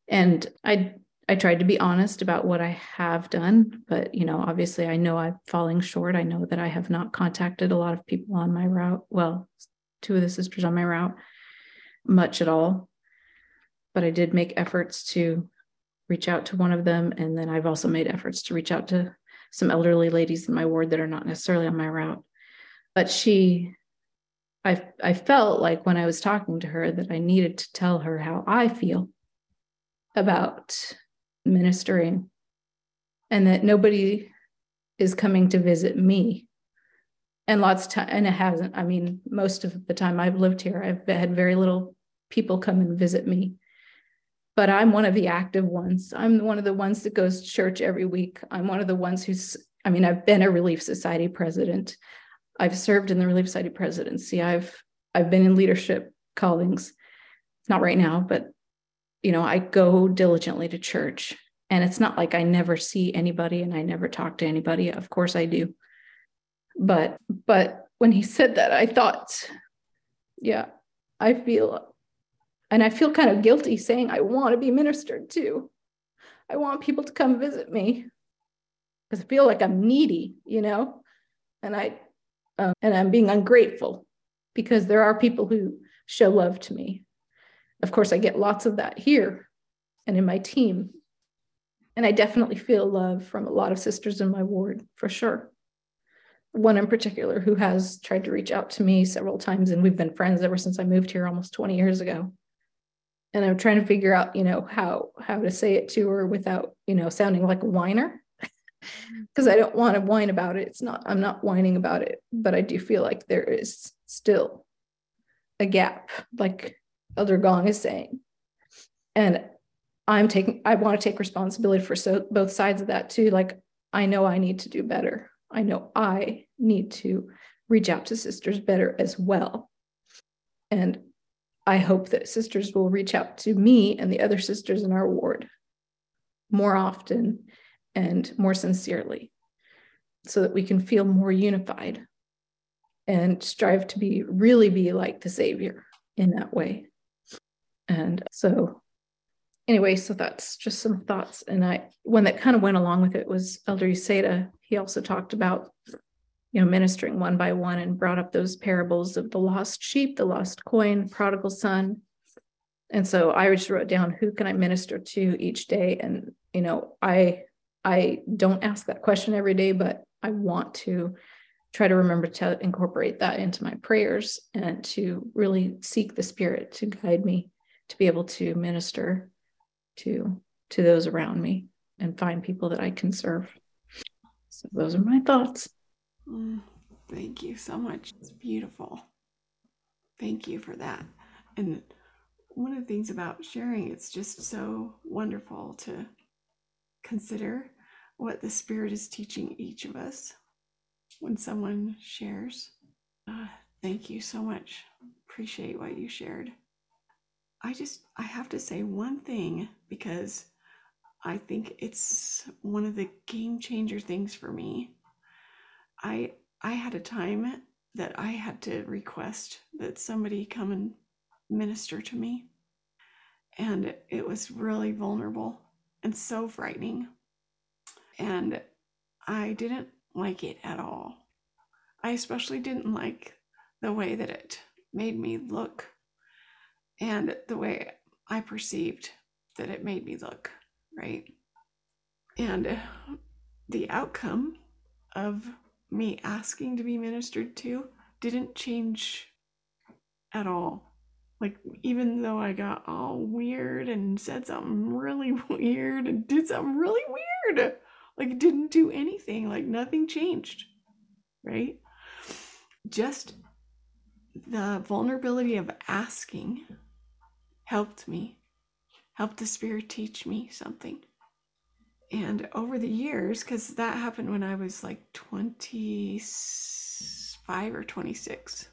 and i I tried to be honest about what I have done, but you know, obviously I know I'm falling short. I know that I have not contacted a lot of people on my route. Well, two of the sisters on my route much at all. But I did make efforts to reach out to one of them. And then I've also made efforts to reach out to some elderly ladies in my ward that are not necessarily on my route. But she, I, I felt like when I was talking to her that I needed to tell her how I feel about ministering and that nobody is coming to visit me. And lots of time and it hasn't. I mean most of the time i've lived here i've had very little people come and visit me. But i'm one of the active ones. I'm one of the ones that goes to church every week. I'm one of the ones who's i mean i've been a relief society president i've served in the relief society presidency i've i've been in leadership callings not right now but you know, I go diligently to church and it's not like I never see anybody and I never talk to anybody. Of course I do. But but when he said that, I thought, yeah, I feel and I feel kind of guilty saying I want to be ministered to. I want people to come visit me because I feel like I'm needy, you know, and I um, and I'm being ungrateful because there are people who show love to me of course, I get lots of that here and in my team. And I definitely feel love from a lot of sisters in my ward for sure. one in particular who has tried to reach out to me several times, and we've been friends ever since I moved here almost 20 years ago. And I'm trying to figure out, you know, how how to say it to her without, you know, sounding like a whiner. Because I don't want to whine about it. It's not, I'm not whining about it, but I do feel like there is still a gap, like Elder Gong is saying. And I'm taking, I want to take responsibility for so both sides of that too. Like I know I need to do better. I know I need to reach out to sisters better as well. And I hope that sisters will reach out to me and the other sisters in our ward more often and more sincerely so that we can feel more unified and strive to be really be like the savior in that way and so anyway, so that's just some thoughts. And I one that kind of went along with it was Elder Uceda. He also talked about, you know, ministering one by one and brought up those parables of the lost sheep, the lost coin, prodigal son. And so I just wrote down who can I minister to each day. And, you know, I I don't ask that question every day, but I want to try to remember to incorporate that into my prayers and to really seek the spirit to guide me to be able to minister to to those around me and find people that I can serve. So those are my thoughts. Mm, thank you so much. It's beautiful. Thank you for that. And one of the things about sharing, it's just so wonderful to consider what the Spirit is teaching each of us when someone shares. Uh, thank you so much. Appreciate what you shared. I just I have to say one thing because I think it's one of the game changer things for me. I I had a time that I had to request that somebody come and minister to me. And it was really vulnerable and so frightening. And I didn't like it at all. I especially didn't like the way that it made me look and the way I perceived that it made me look, right? And the outcome of me asking to be ministered to didn't change at all. Like, even though I got all weird and said something really weird and did something really weird, like, didn't do anything, like, nothing changed, right? Just the vulnerability of asking helped me, helped the Spirit teach me something. And over the years, because that happened when I was like 25 or 26.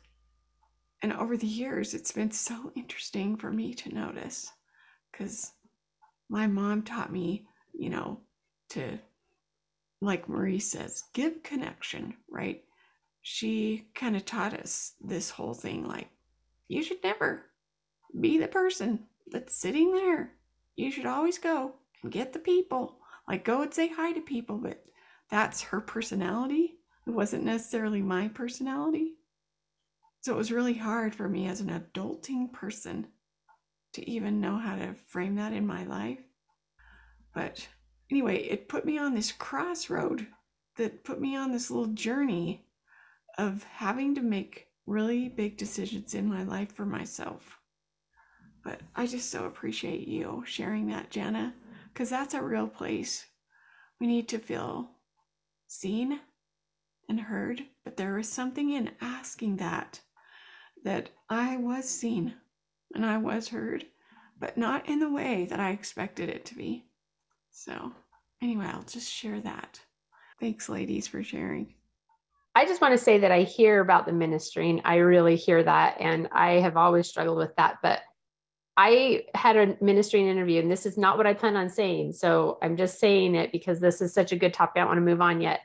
And over the years, it's been so interesting for me to notice because my mom taught me, you know, to, like Marie says, give connection, right? She kind of taught us this whole thing like, you should never be the person that's sitting there. You should always go and get the people. Like go and say hi to people, but that's her personality. It wasn't necessarily my personality. So it was really hard for me as an adulting person to even know how to frame that in my life. But anyway, it put me on this crossroad that put me on this little journey of having to make really big decisions in my life for myself. But I just so appreciate you sharing that, Jana, because that's a real place. We need to feel seen and heard, but there was something in asking that that I was seen and I was heard, but not in the way that I expected it to be. So, anyway, I'll just share that. Thanks, ladies, for sharing. I just want to say that I hear about the ministering. I really hear that. And I have always struggled with that. But I had a ministering interview, and this is not what I plan on saying. So I'm just saying it because this is such a good topic. I don't want to move on yet.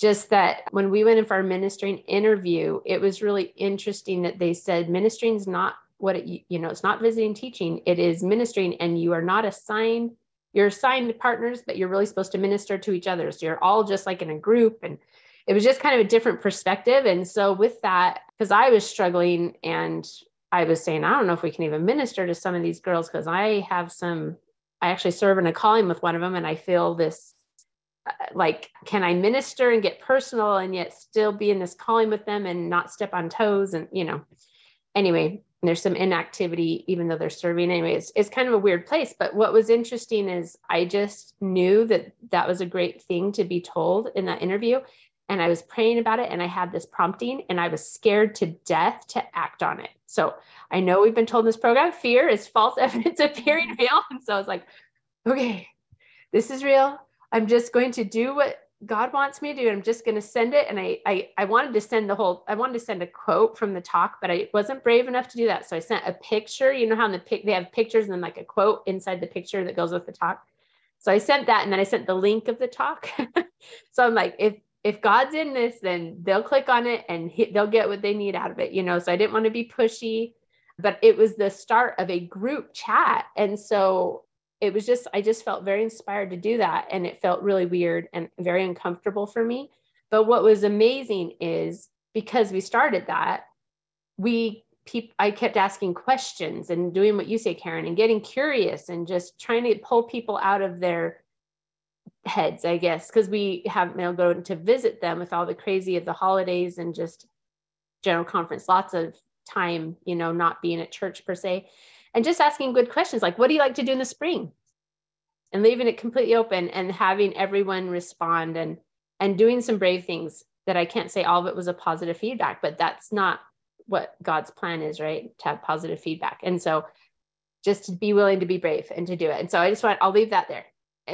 Just that when we went in for our ministering interview, it was really interesting that they said ministering is not what it, you know, it's not visiting teaching, it is ministering, and you are not assigned, you're assigned partners, but you're really supposed to minister to each other. So you're all just like in a group. And it was just kind of a different perspective. And so with that, because I was struggling and I was saying, I don't know if we can even minister to some of these girls because I have some, I actually serve in a calling with one of them and I feel this uh, like can i minister and get personal and yet still be in this calling with them and not step on toes and you know anyway there's some inactivity even though they're serving anyway it's, it's kind of a weird place but what was interesting is i just knew that that was a great thing to be told in that interview. And i was praying about it and i had this prompting and i was scared to death to act on it. So i know we've been told in this program fear is false evidence appearing real and so i was like okay this is real. I'm just going to do what God wants me to do. It. I'm just going to send it. And I, I, I wanted to send the whole, I wanted to send a quote from the talk, but I wasn't brave enough to do that. So I sent a picture, you know how in the pic, they have pictures and then like a quote inside the picture that goes with the talk. So I sent that and then I sent the link of the talk. so I'm like, if, if God's in this, then they'll click on it and hit, they'll get what they need out of it, you know? So I didn't want to be pushy, but it was the start of a group chat. And so it was just i just felt very inspired to do that and it felt really weird and very uncomfortable for me. But what was amazing is because we started that we i kept asking questions and doing what you say karen and getting curious and just trying to pull people out of their heads i guess because we have you know go to visit them with all the crazy of the holidays and just general conference lots of time you know not being at church per se and just asking good questions like, what do you like to do in the spring? And leaving it completely open and having everyone respond and and doing some brave things that I can't say all of it was a positive feedback, but that's not what God's plan is, right? To have positive feedback. And so just to be willing to be brave and to do it. And so I just want, I'll leave that there.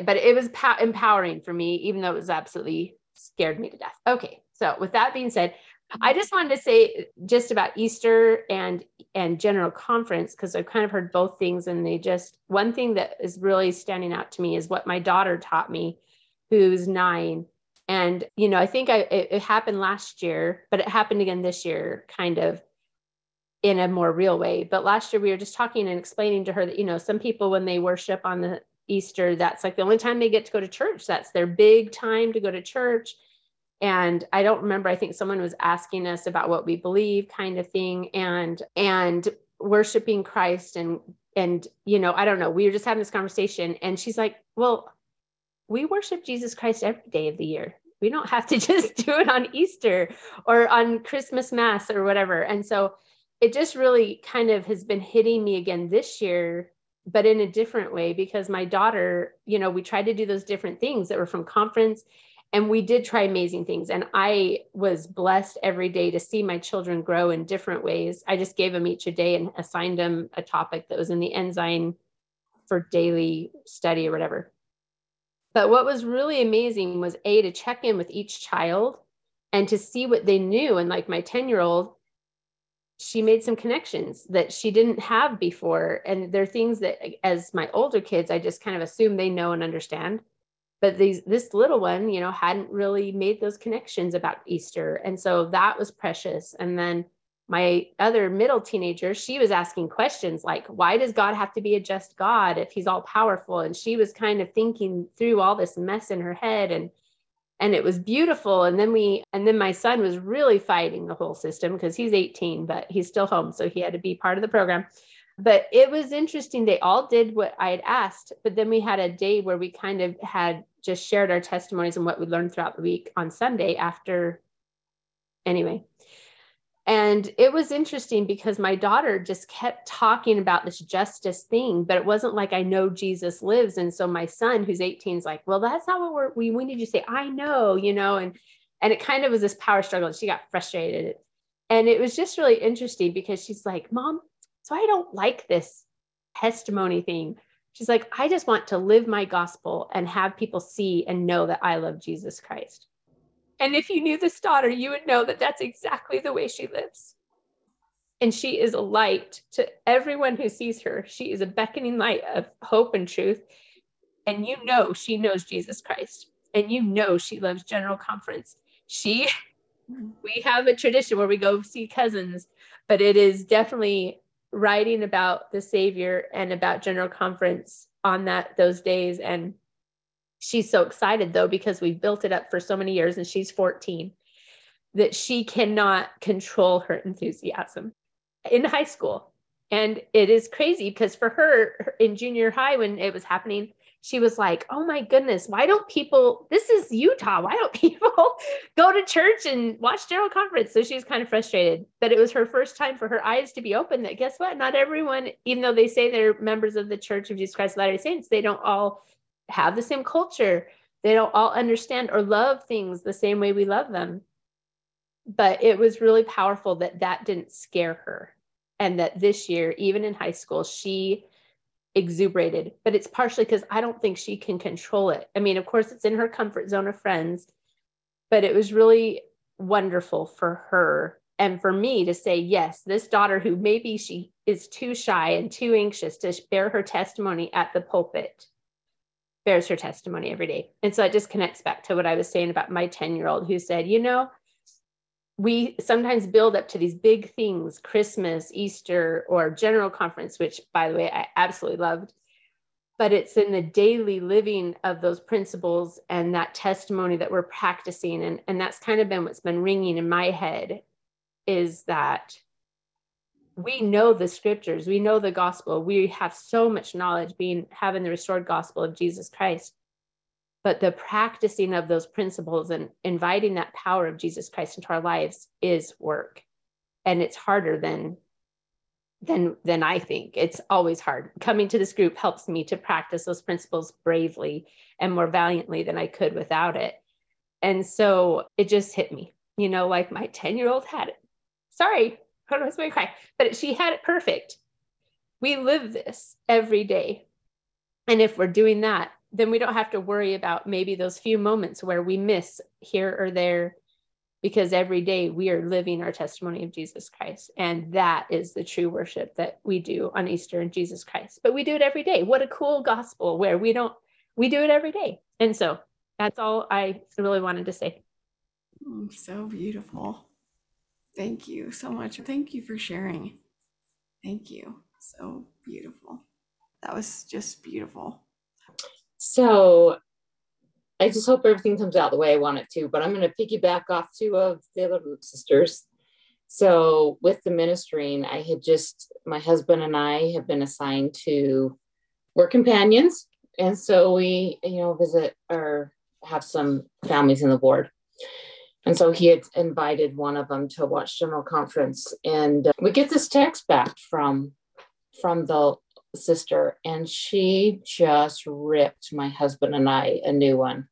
But it was pow- empowering for me, even though it was absolutely scared me to death. Okay. So with that being said, I just wanted to say just about Easter and and general conference because I've kind of heard both things and they just one thing that is really standing out to me is what my daughter taught me who's 9 and you know I think I it, it happened last year but it happened again this year kind of in a more real way. But last year we were just talking and explaining to her that you know some people when they worship on the Easter that's like the only time they get to go to church. That's their big time to go to church and i don't remember i think someone was asking us about what we believe kind of thing and and worshiping christ and and you know i don't know we were just having this conversation and she's like well we worship jesus christ every day of the year. We don't have to just do it on easter or on christmas mass or whatever. And so it just really kind of has been hitting me again this year but in a different way because my daughter you know we tried to do those different things that were from conference and we did try amazing things. And i was blessed every day to see my children grow in different ways. I just gave them each a day and assigned them a topic that was in the ensign for daily study or whatever. But what was really amazing was a to check in with each child and to see what they knew. And like my 10 year old she made some connections that she didn't have before. And there are things that as my older kids i just kind of assume they know and understand but these this little one you know hadn't really made those connections about easter and so that was precious. And then my other middle teenager she was asking questions like why does god have to be a just god if he's all powerful and she was kind of thinking through all this mess in her head and and it was beautiful. And then we and then my son was really fighting the whole system because he's 18 but he's still home so he had to be part of the program but it was interesting they all did what i had asked but then we had a day where we kind of had just shared our testimonies and what we learned throughout the week on Sunday after, anyway. And it was interesting because my daughter just kept talking about this justice thing, but it wasn't like I know Jesus lives. And so my son, who's 18, is like, well, that's not what we're, we, we need you to say, I know, you know, and, and it kind of was this power struggle. She got frustrated. And it was just really interesting because she's like, mom, so I don't like this testimony thing. She's like, I just want to live my gospel and have people see and know that I love Jesus Christ. And if you knew this daughter, you would know that that's exactly the way she lives. And she is a light to everyone who sees her. She is a beckoning light of hope and truth. And you know she knows Jesus Christ. And you know she loves General Conference. She, we have a tradition where we go see cousins, but it is definitely writing about the Savior and about General Conference on that those days. And she's so excited though, because we've built it up for so many years and she's 14, that she cannot control her enthusiasm in high school. And it is crazy because for her in junior high, when it was happening, she was like, Oh my goodness, why don't people, this is Utah, why don't people go to church and watch General Conference? So she was kind of frustrated, but it was her first time for her eyes to be open that guess what? Not everyone, even though they say they're members of the Church of Jesus Christ of Latter day Saints, they don't all have the same culture. They don't all understand or love things the same way we love them. But it was really powerful that that didn't scare her. And that this year, even in high school, she exuberated, but it's partially because I don't think she can control it. I mean, of course, it's in her comfort zone of friends, but it was really wonderful for her and for me to say, yes, this daughter who maybe she is too shy and too anxious to bear her testimony at the pulpit bears her testimony every day. And so it just connects back to what I was saying about my 10 year old who said, you know, we sometimes build up to these big things christmas easter or general conference which by the way i absolutely loved. But it's in the daily living of those principles and that testimony that we're practicing. And, and that's kind of been what's been ringing in my head is that we know the scriptures we know the gospel. We have so much knowledge being having the restored gospel of jesus christ but the practicing of those principles and inviting that power of jesus christ into our lives is work. And it's harder than than than i think. It's always hard. Coming to this group helps me to practice those principles bravely and more valiantly than i could without it. And so it just hit me you know like my 10 year old had it. Sorry i don't know cry but she had it perfect. We live this every day. And if we're doing that then we don't have to worry about maybe those few moments where we miss here or there because every day we are living our testimony of Jesus Christ. And that is the true worship that we do on Easter in Jesus Christ. But we do it every day. What a cool gospel where we don't, we do it every day. And so that's all I really wanted to say. Mm, so beautiful. Thank you so much. Thank you for sharing. Thank you. So beautiful. That was just beautiful. So I just hope everything comes out the way I want it to, but I'm going to piggyback off two of the other sisters. So with the ministering, I had just, my husband and I have been assigned to work companions. And so we, you know, visit or have some families in the ward. And so he had invited one of them to watch general conference. And uh, we get this text back from from the sister, and she just ripped my husband and I a new one.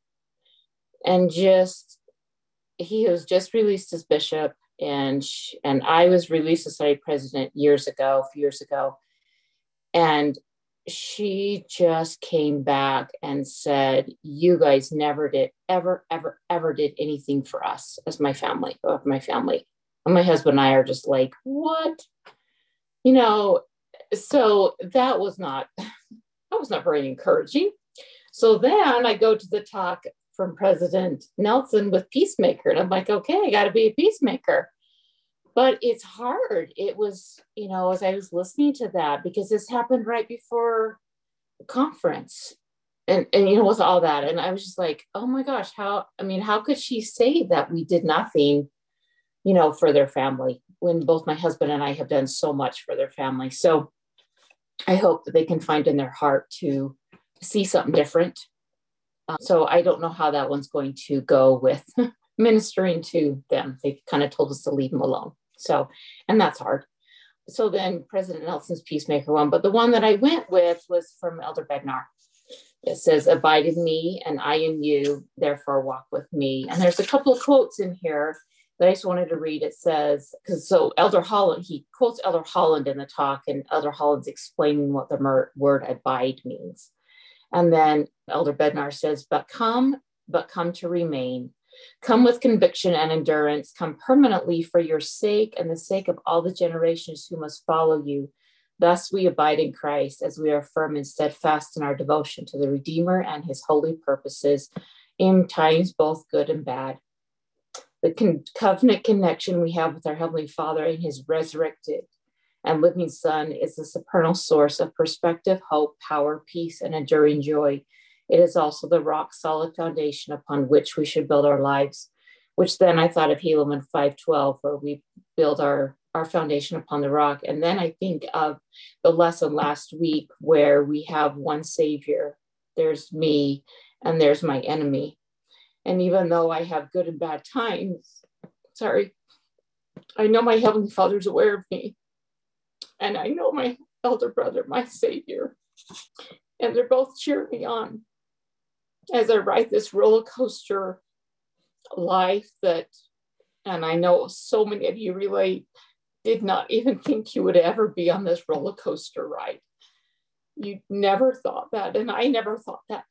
And just, he was just released as bishop, and she, and I was released as society president years ago, a few years ago. And she just came back and said, You guys never did, ever, ever, ever did anything for us as my family, of my family. And my husband and I are just like, What? You know, so that was not that was not very encouraging. So then i go to the talk from president nelson with peacemaker and i'm like okay i got to be a peacemaker. But it's hard. It was you know as i was listening to that because this happened right before the conference and and you know with all that and i was just like oh my gosh how i mean how could she say that we did nothing you know for their family when both my husband and i have done so much for their family? So I hope that they can find in their heart to see something different. Uh, so I don't know how that one's going to go with ministering to them. They kind of told us to leave them alone. So, and that's hard. So then President Nelson's peacemaker one, but the one that I went with was from Elder Bednar. It says, Abide in me and I in you, therefore walk with me. And there's a couple of quotes in here that I just wanted to read. It says, because so Elder Holland, he quotes Elder Holland in the talk, and Elder Holland's explaining what the mer- word abide means. And then Elder Bednar says, but come, but come to remain. Come with conviction and endurance. Come permanently for your sake and the sake of all the generations who must follow you. Thus we abide in Christ as we are firm and steadfast in our devotion to the Redeemer and his holy purposes in times both good and bad the con- covenant connection we have with our Heavenly Father and His resurrected and living Son is the supernal source of perspective, hope, power, peace, and enduring joy. It is also the rock solid foundation upon which we should build our lives, which then I thought of Helaman 512, where we build our, our foundation upon the rock. And then I think of the lesson last week where we have one Savior there's me, and there's my enemy. And even though I have good and bad times, sorry, I know my Heavenly Father's aware of me. And I know my elder brother, my Savior. And they're both cheering me on as I ride this roller coaster life that, and I know so many of you relate, did not even think you would ever be on this roller coaster ride. You never thought that. And I never thought that.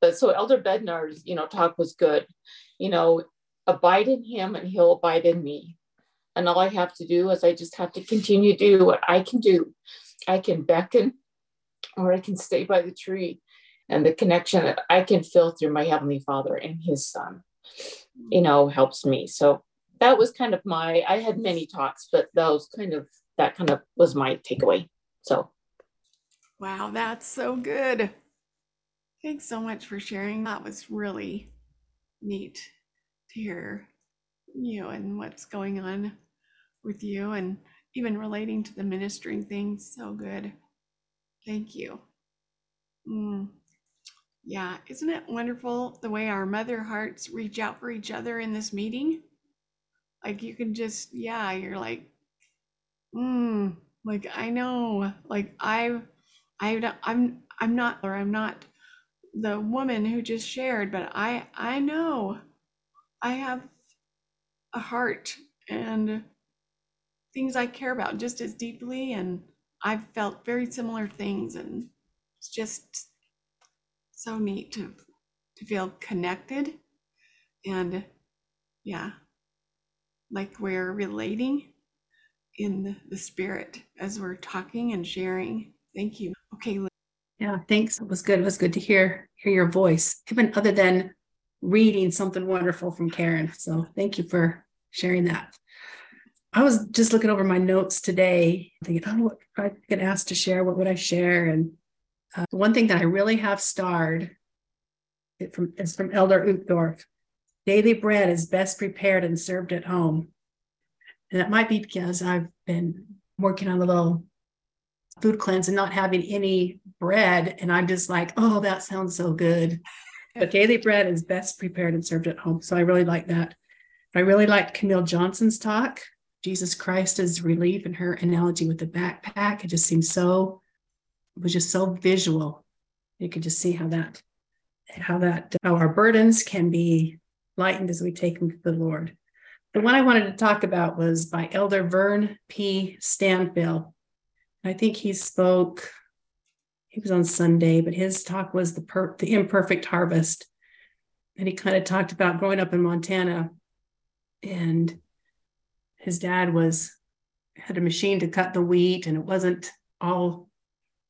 But so Elder Bednar's, you know, talk was good. You know, abide in him and he'll abide in me. And all I have to do is I just have to continue to do what I can do. I can beckon or I can stay by the tree and the connection that I can feel through my Heavenly Father and His Son, you know, helps me. So that was kind of my, I had many talks, but those kind of, that kind of was my takeaway. So. Wow, that's so good. Thanks so much for sharing. That was really neat to hear you and what's going on with you and even relating to the ministering thing. So good. Thank you. Mm. Yeah, isn't it wonderful the way our mother hearts reach out for each other in this meeting? Like you can just, yeah, you're like, mm, like I know, like I've, I, I'm, I'm not, or I'm not the woman who just shared, but I, I know, I have a heart and things I care about just as deeply, and I've felt very similar things, and it's just so neat to to feel connected and yeah like we're relating in the, spirit as we're talking and sharing. Thank you. Okay yeah thanks. It was good. It was good to hear hear your voice. Even other than reading something wonderful from karen. So thank you for sharing that. I was just looking over my notes today thinking oh what i get asked to share what would i share? And uh, one thing that I really have starred it from, is from Elder Uchtdorf. Daily bread is best prepared and served at home. And that might be because I've been working on a little food cleanse and not having any bread. And I'm just like, oh, that sounds so good. But daily bread is best prepared and served at home. So I really like that. I really liked Camille Johnson's talk. Jesus Christ is relief and her analogy with the backpack. It just seems so it was just so visual. You could just see how that, how that, how our burdens can be lightened as we take them to the Lord. The one I wanted to talk about was by Elder Vern P. Stanfill. I think he spoke, he was on Sunday, but his talk was the, per, the imperfect harvest. And he kind of talked about growing up in Montana and his dad was had a machine to cut the wheat and it wasn't all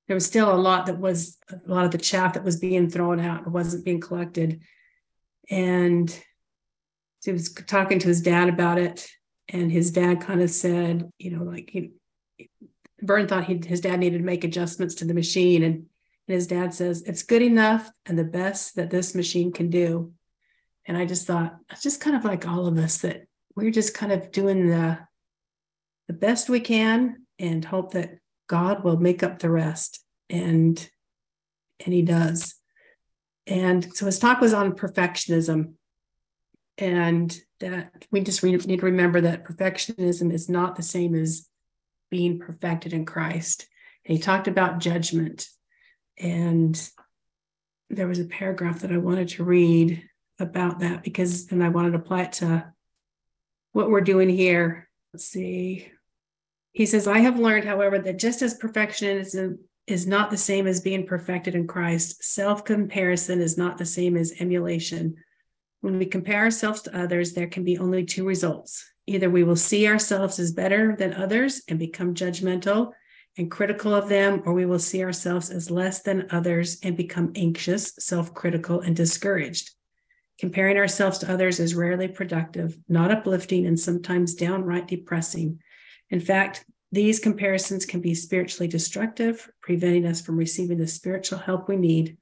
there was still a lot that was a lot of the chaff that was being thrown out and wasn't being collected. And he was talking to his dad about it. And his dad kind of said, you know, like Vern thought he, his dad needed to make adjustments to the machine. And, and his dad says, it's good enough and the best that this machine can do. And I just thought, it's just kind of like all of us that we're just kind of doing the, the best we can and hope that God will make up the rest. And and he does. And so his talk was on perfectionism. And that we just re- need to remember that perfectionism is not the same as being perfected in Christ. And he talked about judgment. And there was a paragraph that I wanted to read about that because, and I wanted to apply it to what we're doing here. Let's see. He says, I have learned, however, that just as perfectionism is not the same as being perfected in Christ, self comparison is not the same as emulation. When we compare ourselves to others, there can be only two results. Either we will see ourselves as better than others and become judgmental and critical of them, or we will see ourselves as less than others and become anxious, self critical, and discouraged. Comparing ourselves to others is rarely productive, not uplifting, and sometimes downright depressing. In fact, these comparisons can be spiritually destructive, preventing us from receiving the spiritual help we need.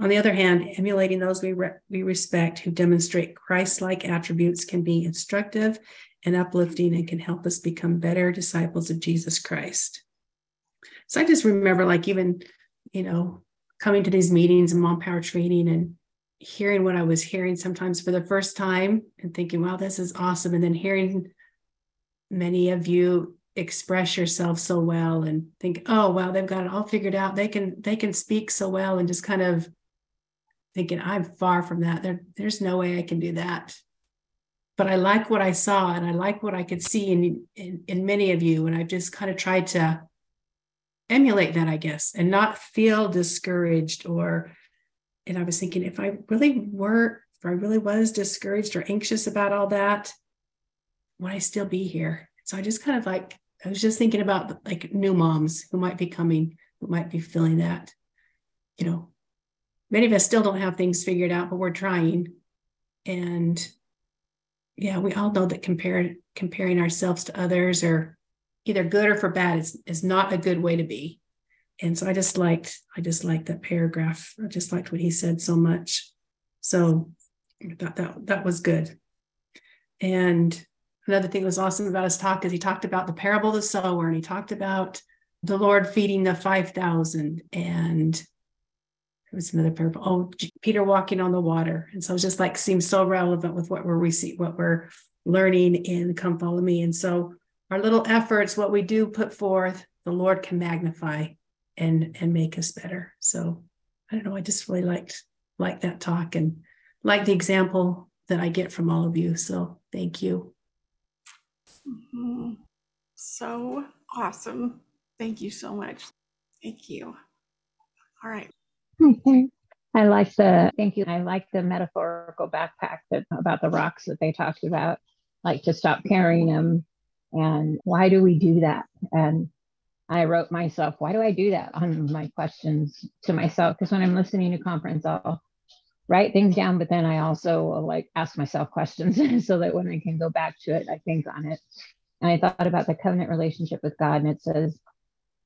On the other hand, emulating those we, re- we respect who demonstrate Christ like attributes can be instructive and uplifting and can help us become better disciples of Jesus Christ. So I just remember, like, even, you know, coming to these meetings and mom power training and hearing what I was hearing sometimes for the first time and thinking, wow, this is awesome. And then hearing many of you express yourself so well and think, oh wow, they've got it all figured out. They can they can speak so well and just kind of thinking, I'm far from that. There, there's no way I can do that. But I like what I saw and I like what I could see in, in, in many of you. And I've just kind of tried to emulate that, I guess, and not feel discouraged or and I was thinking if I really were, if I really was discouraged or anxious about all that, would I still be here? So I just kind of like, I was just thinking about like new moms who might be coming, who might be feeling that, you know, many of us still don't have things figured out, but we're trying. And yeah, we all know that compare, comparing ourselves to others or either good or for bad is, is not a good way to be. And so I just liked, I just liked that paragraph. I just liked what he said so much. So I thought that that was good. And another thing that was awesome about his talk is he talked about the parable of the sower and he talked about the Lord feeding the 5,000 and it was another parable. Oh, Peter walking on the water. And so it just like seems so relevant with what we're receiving, what we're learning in Come Follow Me. And so our little efforts, what we do put forth, the Lord can magnify and and make us better. So I don't know. I just really liked like that talk and like the example that I get from all of you. So thank you. Mm-hmm. So awesome. Thank you so much. Thank you. All right. I like the thank you. I like the metaphorical backpack that about the rocks that they talked about, like to stop carrying them. And why do we do that? And I wrote myself, why do I do that on my questions to myself? Because when I'm listening to conference, I'll write things down, but then I also like ask myself questions so that when I can go back to it, I think on it. And I thought about the covenant relationship with God, and it says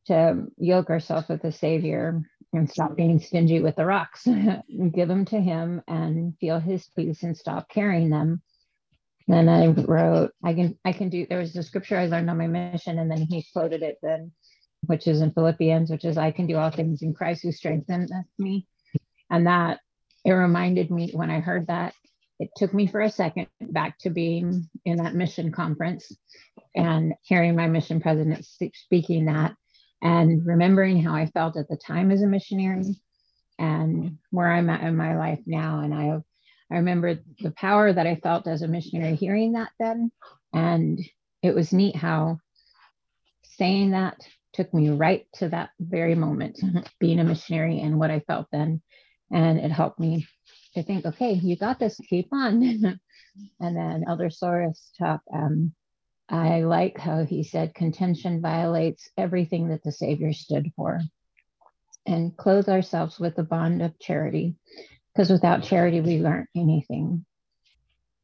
to yoke ourselves with the Savior and stop being stingy with the rocks, give them to Him and feel His peace and stop carrying them. Then I wrote, I can, I can do. There was a scripture I learned on my mission, and then he quoted it. Then, which is in Philippians, which is, "I can do all things in Christ who strengthens me," and that it reminded me when I heard that, it took me for a second back to being in that mission conference and hearing my mission president speaking that and remembering how I felt at the time as a missionary and where I'm at in my life now. And I, I remember the power that I felt as a missionary hearing that then. And it was neat how saying that took me right to that very moment, being a missionary and what I felt then and it helped me to think, okay, you got this, keep on. and then Elder Soares talk, um, I like how he said contention violates everything that the Savior stood for. And clothe ourselves with the bond of charity, because without charity, we learn anything.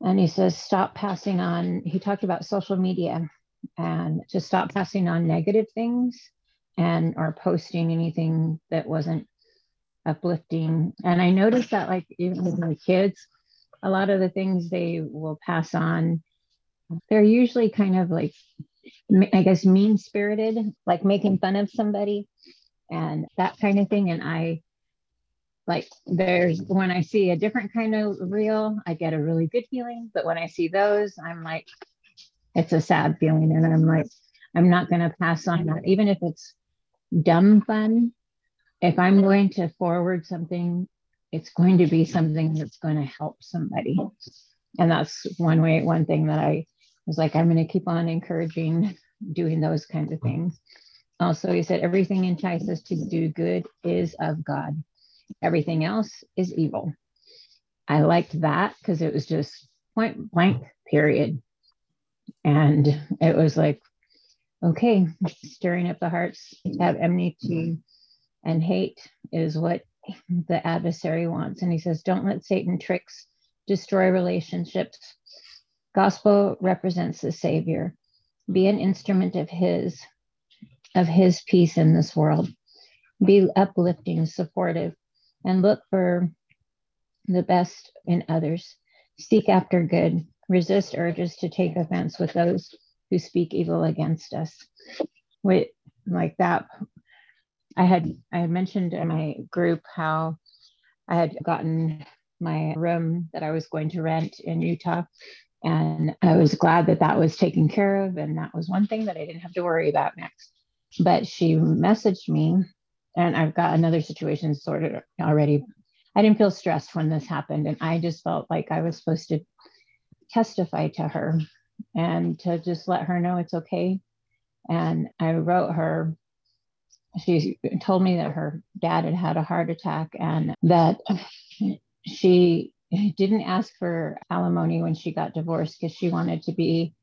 And he says, stop passing on. He talked about social media and to stop passing on negative things and or posting anything that wasn't uplifting. And I noticed that, like, even with my kids, a lot of the things they will pass on, they're usually kind of like, I guess, mean spirited, like making fun of somebody and that kind of thing. And I, like, there's when I see a different kind of reel, I get a really good feeling. But when I see those, I'm like, it's a sad feeling. And I'm like, I'm not going to pass on that, even if it's dumb fun if I'm going to forward something, it's going to be something that's going to help somebody. And that's one way, one thing that I was like, I'm going to keep on encouraging doing those kinds of mm-hmm. things. Also, he said, everything entices us to do good is of God, everything else is evil. I liked that because it was just point blank, period. And it was like, okay, stirring up the hearts, have enmity and hate is what the adversary wants. And he says, don't let Satan tricks destroy relationships. Gospel represents the Savior. Be an instrument of his, of his peace in this world. Be uplifting, supportive, and look for the best in others. Seek after good. Resist urges to take offense with those who speak evil against us. With like that I had I had mentioned in my group how I had gotten my room that I was going to rent in Utah. And I was glad that that was taken care of. And that was one thing that I didn't have to worry about next. But she messaged me, and I've got another situation sorted already. I didn't feel stressed when this happened. And I just felt like I was supposed to testify to her and to just let her know it's okay. And I wrote her she told me that her dad had had a heart attack and that she didn't ask for alimony when she got divorced because she wanted to be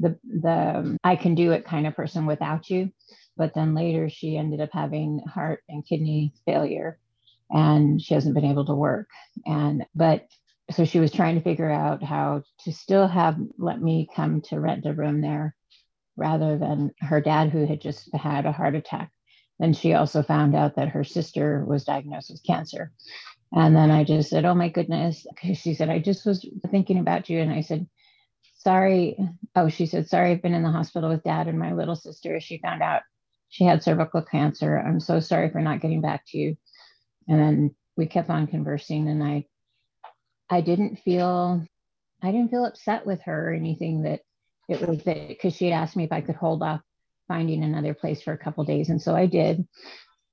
the the um, I can do it kind of person without you. But then later she ended up having heart and kidney failure and she hasn't been able to work. And but so she was trying to figure out how to still have let me come to rent a room there rather than her dad who had just had a heart attack. Then she also found out that her sister was diagnosed with cancer. And then I just said, Oh my goodness. She said, I just was thinking about you. And I said, Sorry. Oh, she said, Sorry, I've been in the hospital with dad and my little sister. She found out she had cervical cancer. I'm so sorry for not getting back to you. And then we kept on conversing and I I didn't feel I didn't feel upset with her or anything that it was that because she had asked me if I could hold off finding another place for a couple days. And so I did,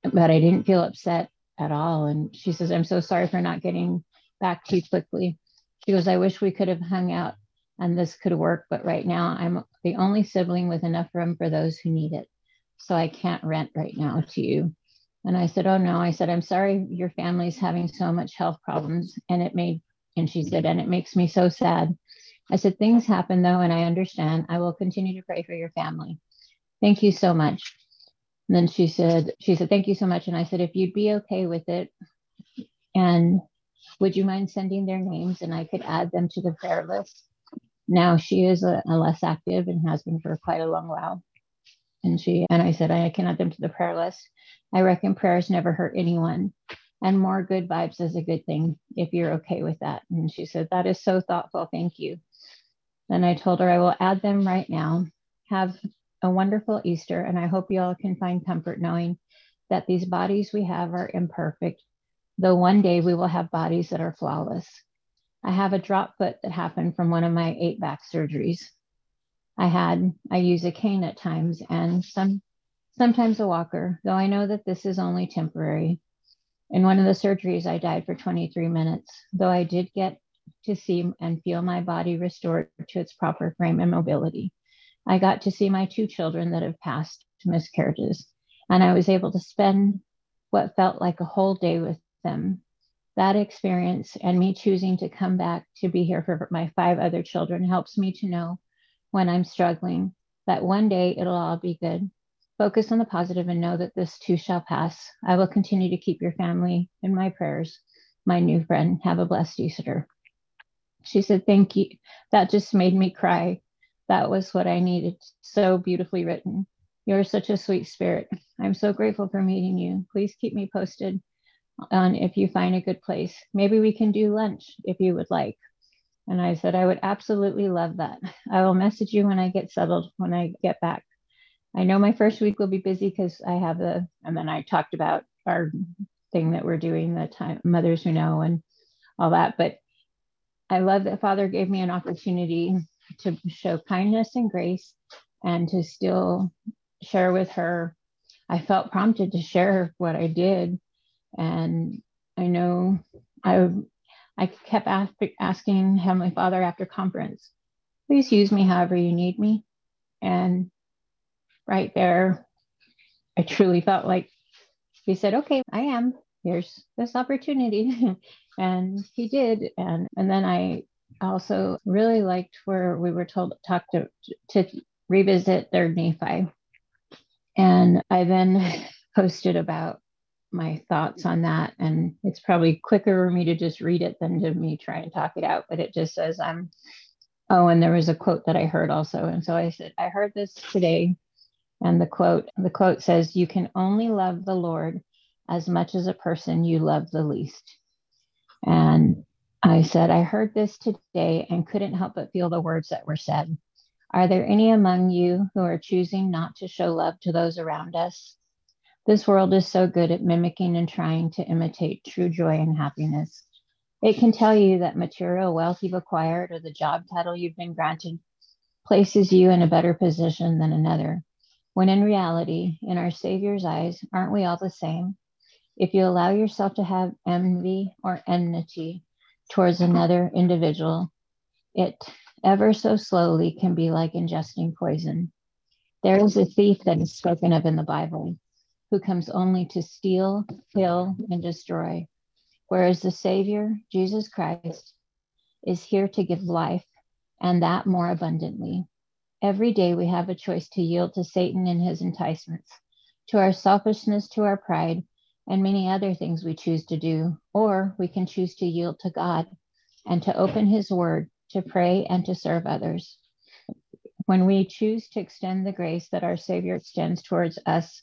but I didn't feel upset at all. And she says, I'm so sorry for not getting back to you quickly. She goes, I wish we could have hung out and this could work, but right now I'm the only sibling with enough room for those who need it. So I can't rent right now to you. And I said, Oh no. I said, I'm sorry your family's having so much health problems. And it made, and she said, and it makes me so sad. I said, Things happen though, and I understand. I will continue to pray for your family. Thank you so much. And then she said, she said, thank you so much. And I said, if you'd be okay with it, and would you mind sending their names and I could add them to the prayer list? Now she is a, a less active and has been for quite a long while. And she and I said, I can add them to the prayer list. I reckon prayers never hurt anyone. And more good vibes is a good thing if you're okay with that. And she said, That is so thoughtful. Thank you. Then I told her I will add them right now. Have a wonderful Easter, and I hope you all can find comfort knowing that these bodies we have are imperfect, though one day we will have bodies that are flawless. I have a drop foot that happened from one of my eight back surgeries. I had, I use a cane at times and some, sometimes a walker, though I know that this is only temporary. In one of the surgeries, I died for 23 minutes, though I did get to see and feel my body restored to its proper frame and mobility. I got to see my two children that have passed to miscarriages, and I was able to spend what felt like a whole day with them. That experience and me choosing to come back to be here for my five other children helps me to know when I'm struggling that one day it'll all be good. Focus on the positive and know that this too shall pass. I will continue to keep your family in my prayers. My new friend, have a blessed Easter. She said, Thank you. That just made me cry that was what I needed. So beautifully written. You're such a sweet spirit. I'm so grateful for meeting you. Please keep me posted on if you find a good place. Maybe we can do lunch if you would like. And I said, I would absolutely love that. I will message you when I get settled, when I get back. I know my first week will be busy because I have the, and then I talked about our thing that we're doing, the time mothers who know and all that. But I love that Father gave me an opportunity to show kindness and grace and to still share with her. I felt prompted to share what I did. And I know I, I kept ask, asking Heavenly Father after conference, please use me however you need me. And right there, I truly felt like he said, okay, I am. Here's this opportunity. and he did. And, and then I also really liked where we were told talk to, to revisit third Nephi. And I then posted about my thoughts on that. And it's probably quicker for me to just read it than to me try and talk it out. But it just says, I'm, oh, and there was a quote that I heard also. And so I said, I heard this today. And the quote, the quote says, You can only love the Lord as much as a person you love the least. And I said, I heard this today and couldn't help but feel the words that were said. Are there any among you who are choosing not to show love to those around us? This world is so good at mimicking and trying to imitate true joy and happiness. It can tell you that material wealth you've acquired or the job title you've been granted places you in a better position than another, when in reality, in our Savior's eyes, aren't we all the same? If you allow yourself to have envy or enmity towards another individual, it ever so slowly can be like ingesting poison. There is a thief that is spoken of in the Bible who comes only to steal, kill, and destroy, whereas the Savior, Jesus Christ, is here to give life and that more abundantly. Every day we have a choice to yield to Satan and his enticements, to our selfishness, to our pride, and many other things we choose to do, or we can choose to yield to God and to open his word, to pray, and to serve others. When we choose to extend the grace that our Savior extends towards us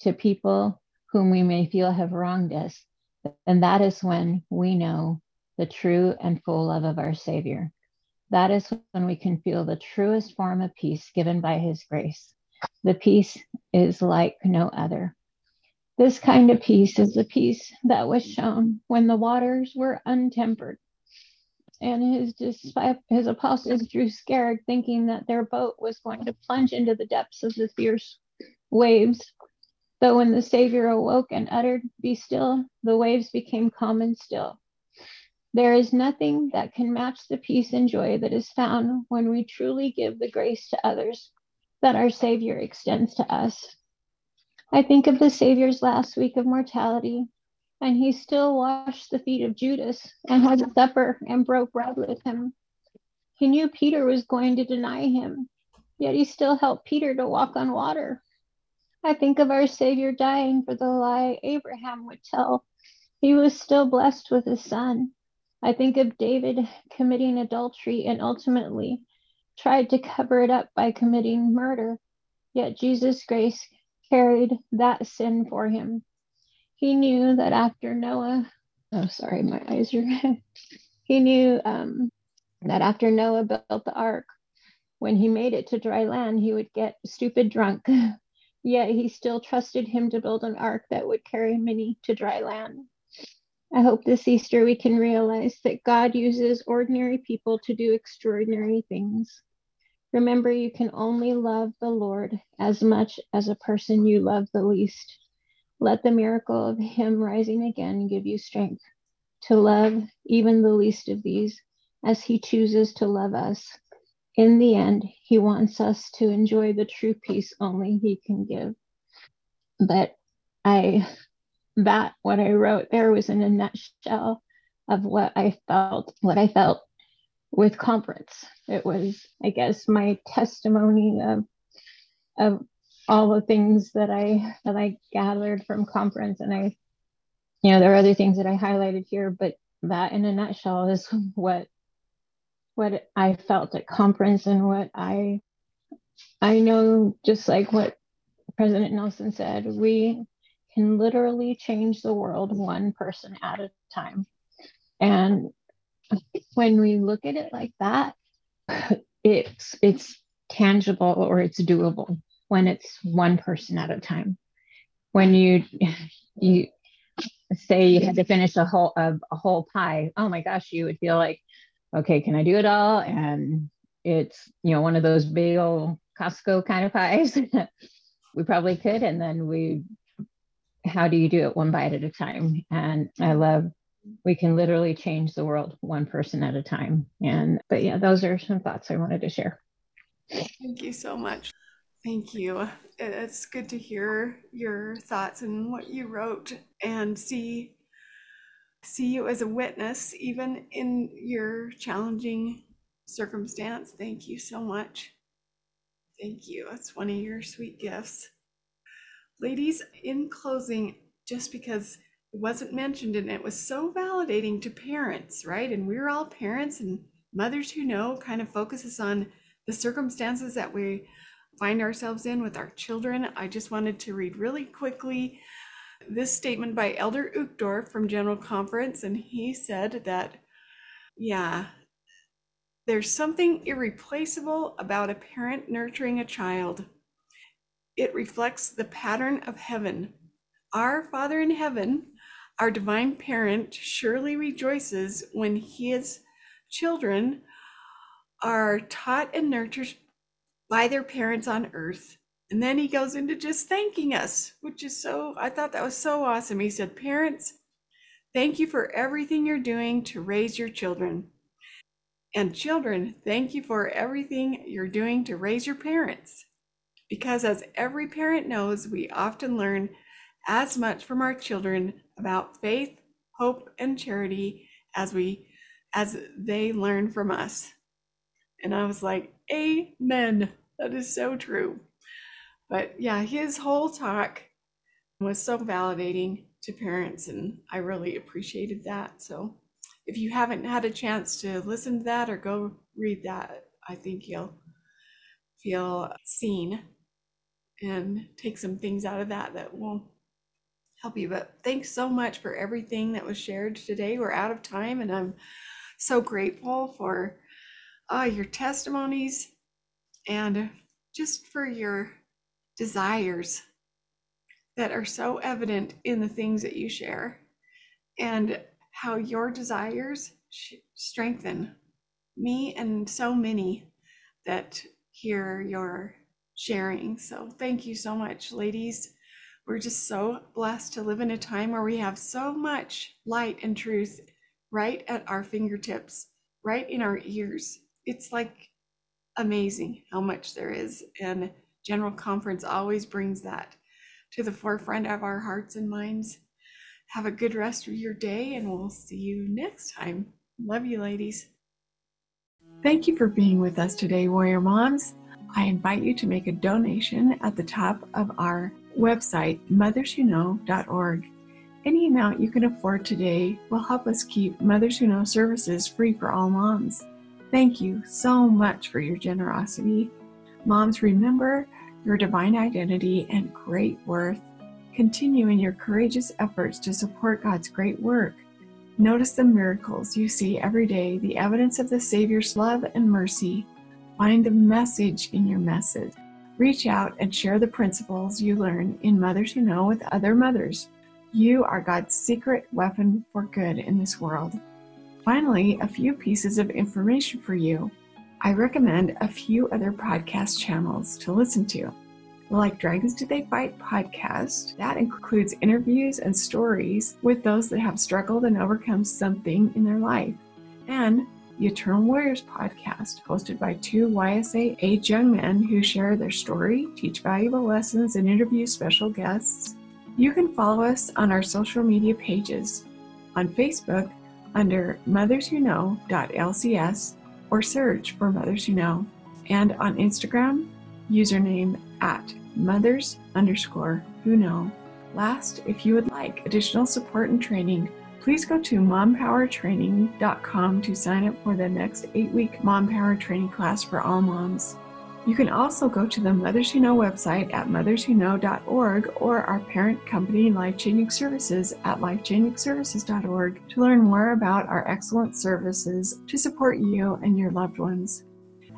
to people whom we may feel have wronged us, then that is when we know the true and full love of our Savior. That is when we can feel the truest form of peace given by His grace. The peace is like no other. This kind of peace is the peace that was shown when the waters were untempered. And his, his apostles grew scared, thinking that their boat was going to plunge into the depths of the fierce waves. Though when the Savior awoke and uttered, Be still, the waves became calm and still. There is nothing that can match the peace and joy that is found when we truly give the grace to others that our Savior extends to us. I think of the Savior's last week of mortality, and he still washed the feet of Judas and had supper and broke bread with him. He knew Peter was going to deny him, yet he still helped Peter to walk on water. I think of our Savior dying for the lie Abraham would tell. He was still blessed with his son. I think of David committing adultery and ultimately tried to cover it up by committing murder, yet Jesus' grace carried that sin for him. He knew that after Noah, oh, sorry, my eyes are he knew um, that after Noah built the ark, when he made it to dry land, he would get stupid drunk. Yet he still trusted him to build an ark that would carry many to dry land. I hope this Easter we can realize that God uses ordinary people to do extraordinary things. Remember, you can only love the Lord as much as a person you love the least. Let the miracle of Him rising again give you strength to love even the least of these as He chooses to love us. In the end, He wants us to enjoy the true peace only He can give. But I, that, what I wrote there was in a nutshell of what I felt, what I felt with conference. It was, I guess, my testimony of of all the things that I that I gathered from conference. And I, you know, there are other things that I highlighted here, but that in a nutshell is what what I felt at conference and what I I know just like what President Nelson said, we can literally change the world one person at a time. And when we look at it like that, it's it's tangible or it's doable when it's one person at a time. When you you say you had to finish a whole a, a whole pie, oh my gosh, you would feel like, okay, can I do it all? And it's you know one of those big old Costco kind of pies. we probably could, and then we how do you do it one bite at a time? And I love we can literally change the world one person at a time. And, but yeah, those are some thoughts I wanted to share. Thank you so much. Thank you. It's good to hear your thoughts and what you wrote and see see you as a witness even in your challenging circumstance. Thank you so much. Thank you. That's one of your sweet gifts. Ladies, in closing, just because wasn't mentioned and it was so validating to parents right? And we're all parents and mothers who know kind of focuses on the circumstances that we find ourselves in with our children. I just wanted to read really quickly this statement by elder uchtdorf from general conference and he said that yeah there's something irreplaceable about a parent nurturing a child. It reflects the pattern of heaven. Our Father in heaven, our divine parent, surely rejoices when his children are taught and nurtured by their parents on earth. And then he goes into just thanking us, which is so, I thought that was so awesome. He said, Parents, thank you for everything you're doing to raise your children. And children, thank you for everything you're doing to raise your parents. Because as every parent knows, we often learn as much from our children about faith, hope, and charity as we as they learn from us. And I was like, Amen. That is so true. But yeah, his whole talk was so validating to parents, and I really appreciated that. So if you haven't had a chance to listen to that or go read that, I think you'll feel seen and take some things out of that that will help you. But thanks so much for everything that was shared today. We're out of time, and I'm so grateful for uh, your testimonies and just for your desires that are so evident in the things that you share and how your desires strengthen me and so many that hear your sharing. So thank you so much, ladies. We're just so blessed to live in a time where we have so much light and truth right at our fingertips, right in our ears. It's like amazing how much there is. And General Conference always brings that to the forefront of our hearts and minds. Have a good rest of your day, and we'll see you next time. Love you, ladies. Thank you for being with us today, Warrior Moms. I invite you to make a donation at the top of our website, motherswhoknow.org. Any amount you can afford today will help us keep Mothers Who Know services free for all moms. Thank you so much for your generosity. Moms, remember your divine identity and great worth. Continue in your courageous efforts to support God's great work. Notice the miracles you see every day, the evidence of the Savior's love and mercy. Find the message in your message. Reach out and share the principles you learn in Mothers Who Know with other mothers. You are God's secret weapon for good in this world. Finally, a few pieces of information for you. I recommend a few other podcast channels to listen to. Like Dragons Do They Fight podcast, that includes interviews and stories with those that have struggled and overcome something in their life. And the Eternal Warriors podcast, hosted by two YSA age young men who share their story, teach valuable lessons, and interview special guests. You can follow us on our social media pages on Facebook under Mothers Who Know.lcs or search for Mothers Who Know, and on Instagram, username at mothers underscore who know. Last, if you would like additional support and training, please go to mompowertraining.com to sign up for the next eight week Mom Power Training class for all moms. You can also go to the Mothers Who Know website at motherswhoknow.org or our parent company, Life Changing Services, at lifechangingservices.org to learn more about our excellent services to support you and your loved ones.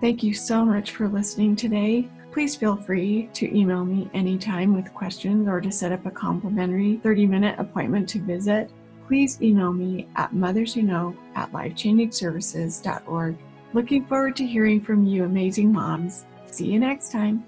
Thank you so much for listening today. Please feel free to email me anytime with questions or to set up a complimentary 30 minute appointment to visit. Please email me at motherswhoknow at lifechangingservices.org. Looking forward to hearing from you, amazing moms. See you next time.